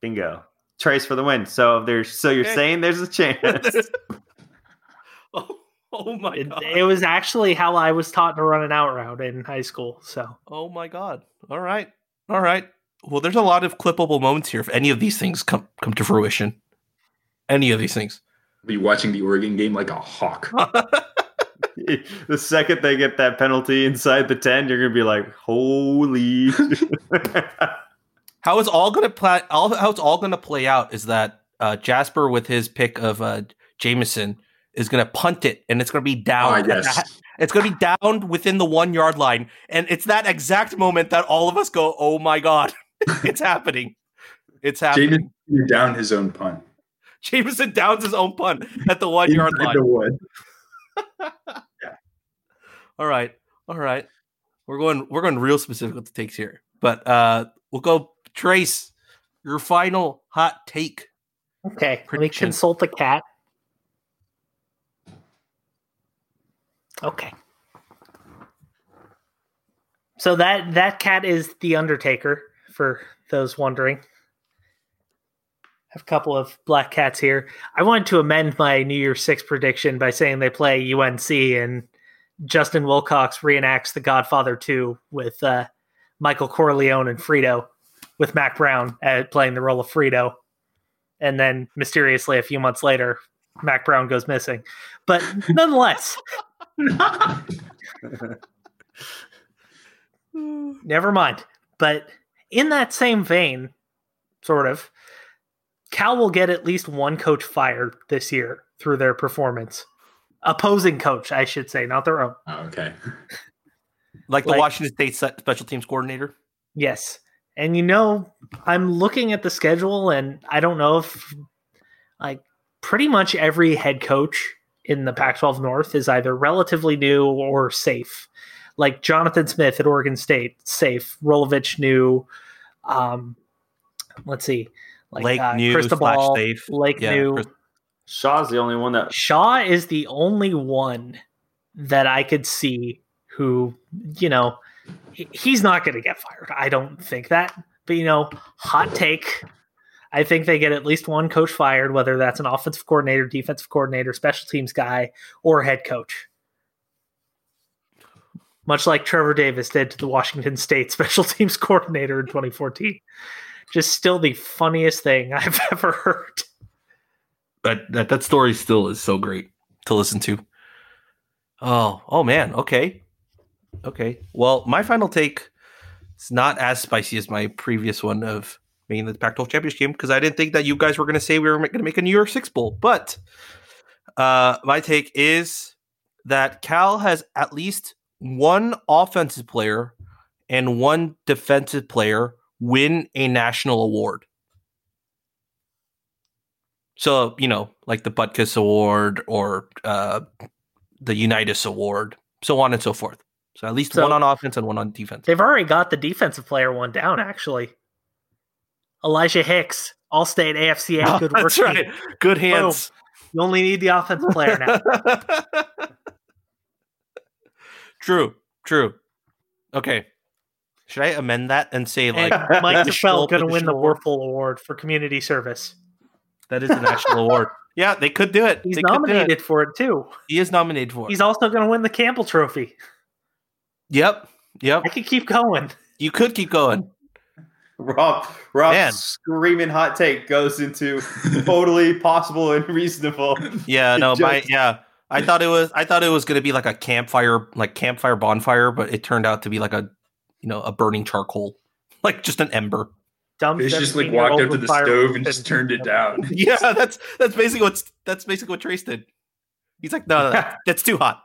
Bingo. Trace for the win. So there's so you're Okay. saying there's a chance. oh, my it, god! it was actually how I was taught to run an out route in high school. So Oh my god! All right, all right. Well, there's a lot of clippable moments here. If any of these things come come to fruition, any of these things. Be watching the Oregon game like a hawk. the second they get that penalty inside the 10, you're going to be like, holy. how it's all gonna play? All how it's all gonna play out is that uh, Jasper with his pick of uh, Jamieson is gonna punt it, and it's gonna be down. At yes. It's gonna be down within the one yard line, and it's that exact moment that all of us go, "Oh my god, it's happening! It's happening!" Jamieson down his own punt. Jamieson downs his own punt at the one yard line. the wood. All right, all right. We're going. We're going real specific with the takes here, but uh, we'll go. Trace, your final hot take. okay, let me Prediction. consult the cat. Okay. So that that cat is the Undertaker for those wondering. I have a couple of black cats here. I wanted to amend my New Year's Six prediction by saying they play UNC and Justin Wilcox reenacts The Godfather 2 with uh, Michael Corleone and Fredo, with Mack Brown at playing the role of Fredo. And then mysteriously, a few months later, Mack Brown goes missing. But nonetheless, never mind. But in that same vein, sort of, Cal will get at least one coach fired this year through their performance. Opposing coach, I should say, not their own. Oh, okay. Like the Like- Washington State se- special teams coordinator. Yes. And you know, I'm looking at the schedule and I don't know if like pretty much every head coach in the Pac 12 North is either relatively new or safe. Like Jonathan Smith at Oregon State, safe. Rolovich new. Um, let's see. Like Lake uh, new Cristobal, slash safe. Lake Yeah, new. Chris- Shaw's the only one that. Shaw is the only one that I could see who, you know, he's not going to get fired. I don't think that. But, you know, hot take. I think they get at least one coach fired, whether that's an offensive coordinator, defensive coordinator, special teams guy, or head coach. Much like Trevor Davis did to the Washington State special teams coordinator in 2014. Just still the funniest thing I've ever heard. that that that story still is so great to listen to. Oh, oh man. Okay, okay. Well, my final take is not as spicy as my previous one of making the Pac-12 championship game because I didn't think that you guys were going to say we were going to make a New York Six bowl. But uh, my take is that Cal has at least one offensive player and one defensive player win a national award. So, you know, like the Butkus Award or uh, the Unitas Award, so on and so forth. So at least So- one on offense and one on defense. They've already got the defensive player one down, actually. Elijah Hicks, All State AFCA, good work. Team. right. Good hands. You only need the offensive player now. true, true. Okay. Should I amend that and say like and Mike Saffell going to win the additional award? Wuerffel Award for community service. That is a national award. Yeah, they could do it. He's They do it. nominated for it too. He is nominated for it. He's also going to win the Campbell Trophy. Yep. Yep. I could keep going. You could keep going. Rob, Rob's Man. screaming hot take goes into totally possible and reasonable. Yeah, no, my yeah. I thought it was I thought it was gonna be like a campfire, like campfire bonfire, but it turned out to be like a you know a burning charcoal, like just an ember. Dumb They just like walked up to the stove and just turned it down. Yeah, that's that's basically what's that's basically what Trace did. He's like, no, no, no that's too hot.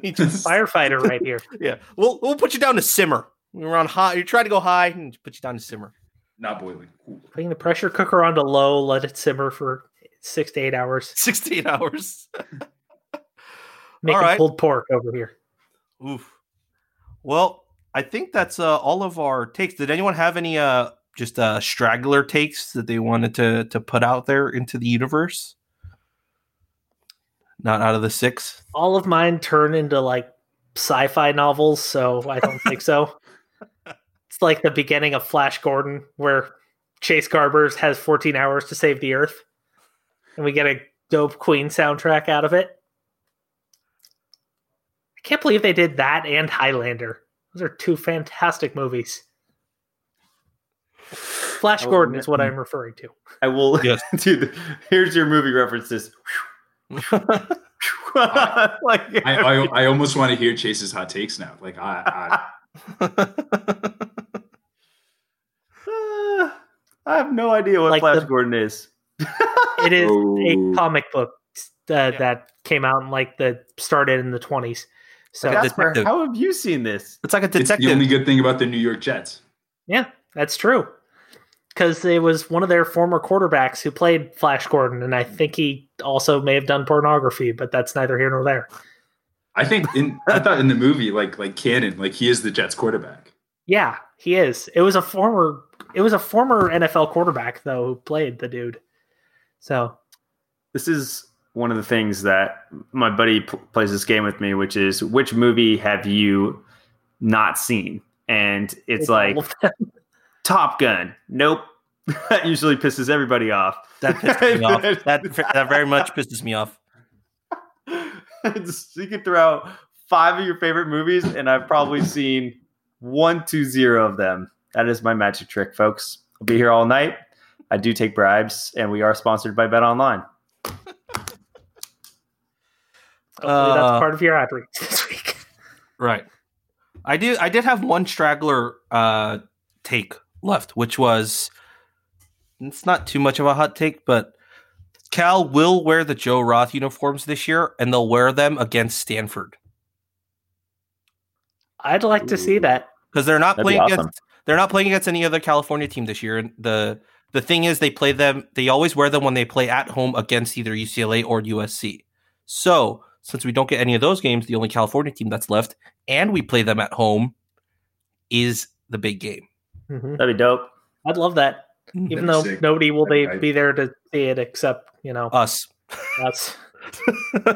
he just, Firefighter right here. yeah, we'll we'll put you down to simmer. You're on high. You try to go high and put you down to simmer. Not boiling. Cool. Putting the pressure cooker on to low, let it simmer for six to eight hours. Six to eight hours. Making right. pulled pork over here. Oof. Well, I think that's uh, all of our takes. Did anyone have any uh just uh straggler takes that they wanted to to put out there into the universe? Not out of the six. All of mine turn into like sci-fi novels, so I don't think so. It's like the beginning of Flash Gordon, where Chase Garbers has 14 hours to save the Earth, and we get a dope Queen soundtrack out of it. I can't believe they did that and Highlander. Those are two fantastic movies. Flash Gordon is what. I'm referring to. I will. Yes. Dude, here's your movie references. like, I, I I almost want to hear Chase's hot takes now. Like I, Uh, I have no idea what Like Flash the- Gordon is. It is Oh. a comic book uh, Yeah. that came out in like the started in the 20s. So Like a Jasper, detective. how have you seen this? It's like a I it's the only good thing about the New York Jets. yeah, that's true. Because it was one of their former quarterbacks who played Flash Gordon, and I think he also may have done pornography, but that's neither here nor there. I think in I thought in the movie like like canon like he is the Jets quarterback. Yeah, he is. It was a former it was a former NFL quarterback though who played the dude. So This is one of the things that my buddy p- plays this game with me, which is which movie have you not seen? And it's like all of them. Top Gun. Nope. that usually pisses everybody off. that pisses me off. That that very much pisses me off. Just- you could throw out five of your favorite movies, and I've probably seen one, two, zero of them. That is my magic trick, folks. I'll be here all night. I do take bribes, and we are sponsored by Bet Online. Hopefully Uh, that's part of your ad read this week. Right. I do. I did have one straggler uh, take left, which was it's not too much of a hot take, but Cal will wear the Joe Roth uniforms this year, and they'll wear them against Stanford I'd like to see that. because they're not That'd be playing awesome. against they're not playing against any other California team this year. And the the thing is, they play them. They always wear them when they play at home against either UCLA or USC. So since we don't get any of those games, the only California team that's left, and we play them at home, is the big game. Mhm. That'd be dope. I'd love that. Even That'd though sick. nobody will be, That'd be be there to see it except, you know, Us. us.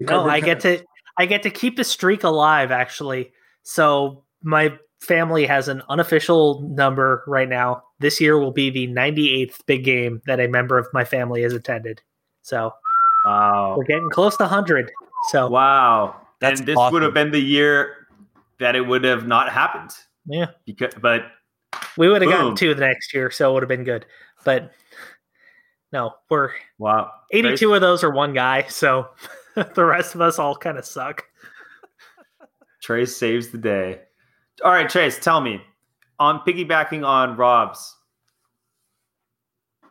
No, I get to I get to keep the streak alive actually. So my family has an unofficial number right now. This year will be the 98th big game that a member of my family has attended. So Wow. we're getting close to 100. So Wow. That's and this awesome. would have been the year that it would have not happened. yeah, Because, but we would have Boom. gotten two the next year, so it would have been good. But no, we're wow. 82 of those are one guy, so the rest of us all kind of suck. Trace saves the day. All right, Trace, tell me on piggybacking on Rob's,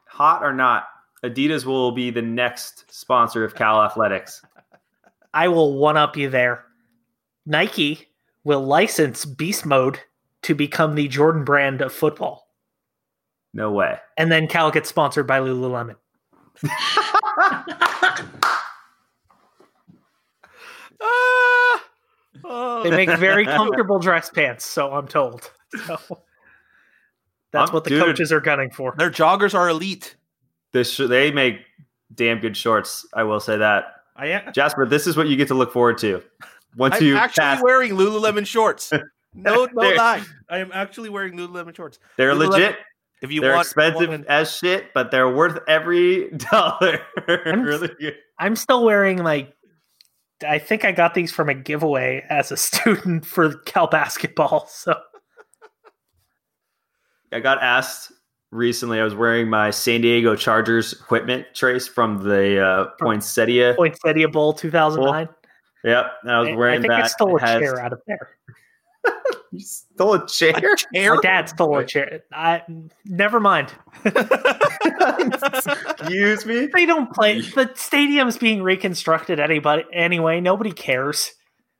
hot or not, Adidas will be the next sponsor of Cal Athletics. I will one up you there. Nike will license Beast Mode to become the Jordan brand of football. No way. And then Cal gets sponsored by Lululemon. Ah! Oh. They make very comfortable dress pants, so I'm told. So that's I'm- what the dude. coaches are gunning for. Their joggers are elite. This they make damn good shorts. I will say that. I am. Jasper, this is what you get to look forward to. Once I'm you actually pass, wearing Lululemon shorts. No, no lie. I am actually wearing Lululemon shorts. they're Lululemon- legit. If you they're want, expensive want- as shit, but they're worth every dollar. I'm- really. I'm still wearing like I think I got these from a giveaway as a student for Cal basketball. So I got asked recently. I was wearing my San Diego Chargers equipment trace from the uh, Poinsettia. Poinsettia Bowl 2009. Yep, I was wearing I think that. I stole a It has- chair out of there. You stole a chair. My dad stole a chair. I never mind. Excuse me. They don't play. The stadium's being reconstructed. Anybody anyway? Nobody cares.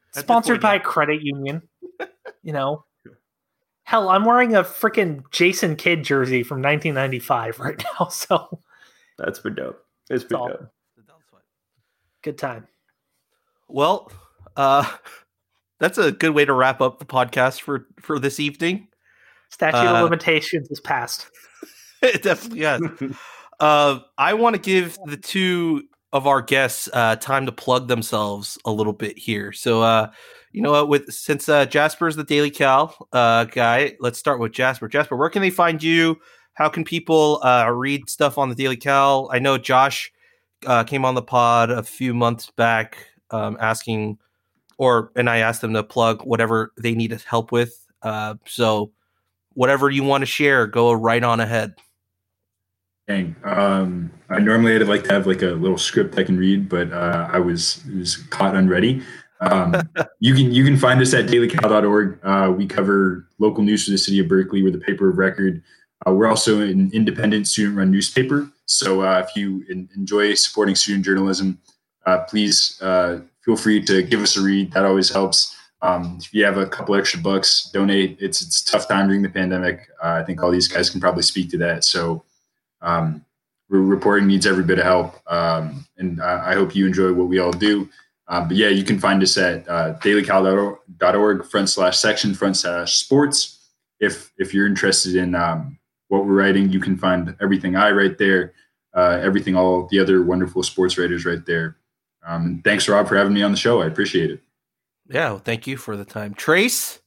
At this Sponsored by a credit union. You know. Hell, I'm wearing a freaking Jason Kidd jersey from 1995 right now. So That's been dope. It's been dope. good time. Well, uh, that's a good way to wrap up the podcast for for this evening. Statute Uh, of limitations is passed. it definitely has. uh, I want to give the two of our guests uh, time to plug themselves a little bit here. So, uh, you know what? With since uh, Jasper's the Daily Cal uh, guy, let's start with Jasper. Jasper, where can they find you? How can people uh, read stuff on the Daily Cal? I know Josh uh, came on the pod a few months back um, asking, or and I asked them to plug whatever they needed help with. Uh, so, whatever you want to share, go right on ahead. Dang. Um, I normally I'd like to have like a little script I can read, but uh, I was was caught unready. Um, you can you can find us at dailycal.org. Uh, we cover local news for the city of Berkeley. We're the paper of record. Uh, we're also an independent student-run newspaper. So uh, if you en- enjoy supporting student journalism, uh, please uh, feel free to give us a read. That always helps. Um, if you have a couple extra bucks, donate. It's it's tough time during the pandemic. Uh, I think all these guys can probably speak to that. So um, reporting needs every bit of help, um, and I, I hope you enjoy what we all do. Um, but yeah, you can find us at uh, dailycal.org front slash section front slash sports. If if you're interested in um, what we're writing, you can find everything I write there, uh, everything all the other wonderful sports writers right there. Um, and thanks, Rob, for having me on the show. I appreciate it. Yeah, well, thank you for the time. Trace,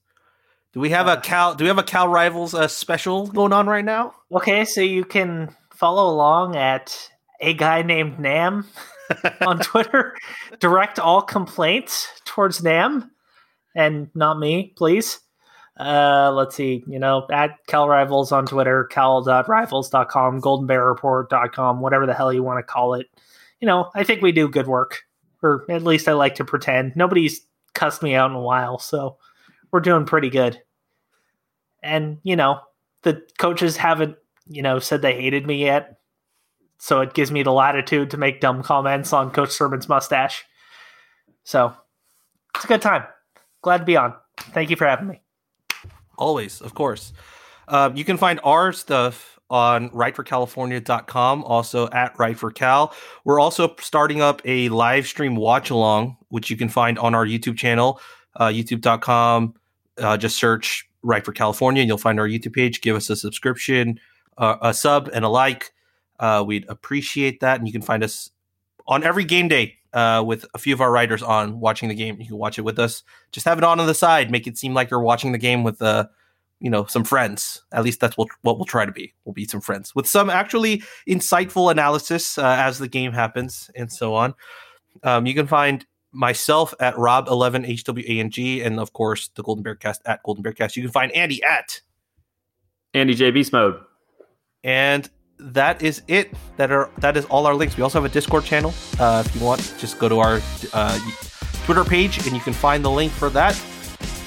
do we have a Cal? Do we have a Cal Rivals uh, special going on right now? Okay, so you can follow along at a guy named Nam on Twitter. Direct all complaints towards Nam and not me, please. Uh, let's see, you know, at Cal Rivals on Twitter, cal.rivals.com, goldenbearreport.com, whatever the hell you want to call it. You know, I think we do good work, or at least I like to pretend. Nobody's cussed me out in a while, so we're doing pretty good. And, you know, the coaches haven't, you know, said they hated me yet. So it gives me the latitude to make dumb comments on Coach Sirmon's mustache. So it's a good time. Glad to be on. Thank you for having me. Always, of course. Um, you can find our stuff on writeforcalifornia.com, also at Write for Cal. We're also starting up a live stream watch along, which you can find on our YouTube channel, uh, youtube.com. Uh, just search Write for California and you'll find our YouTube page. Give us a subscription, uh, a sub, and a like. Uh, we'd appreciate that. And you can find us on every game day uh, with a few of our writers on watching the game. You can watch it with us. Just have it on on the side. Make it seem like you're watching the game with, uh, you know, some friends. At least that's what, what we'll try to be. We'll be some friends with some actually insightful analysis uh, as the game happens and so on. Um, you can find myself at Rob11HWANG and, of course, the Golden Bearcast at Golden Bearcast You can find Andy at Andy J Beast Mode. and that is it. That are that is all our links. We also have a Discord channel. Uh, if you want, just go to our uh, Twitter page and you can find the link for that.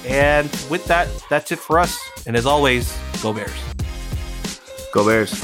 And with that, that's it for us. And as always, go Bears. Go Bears.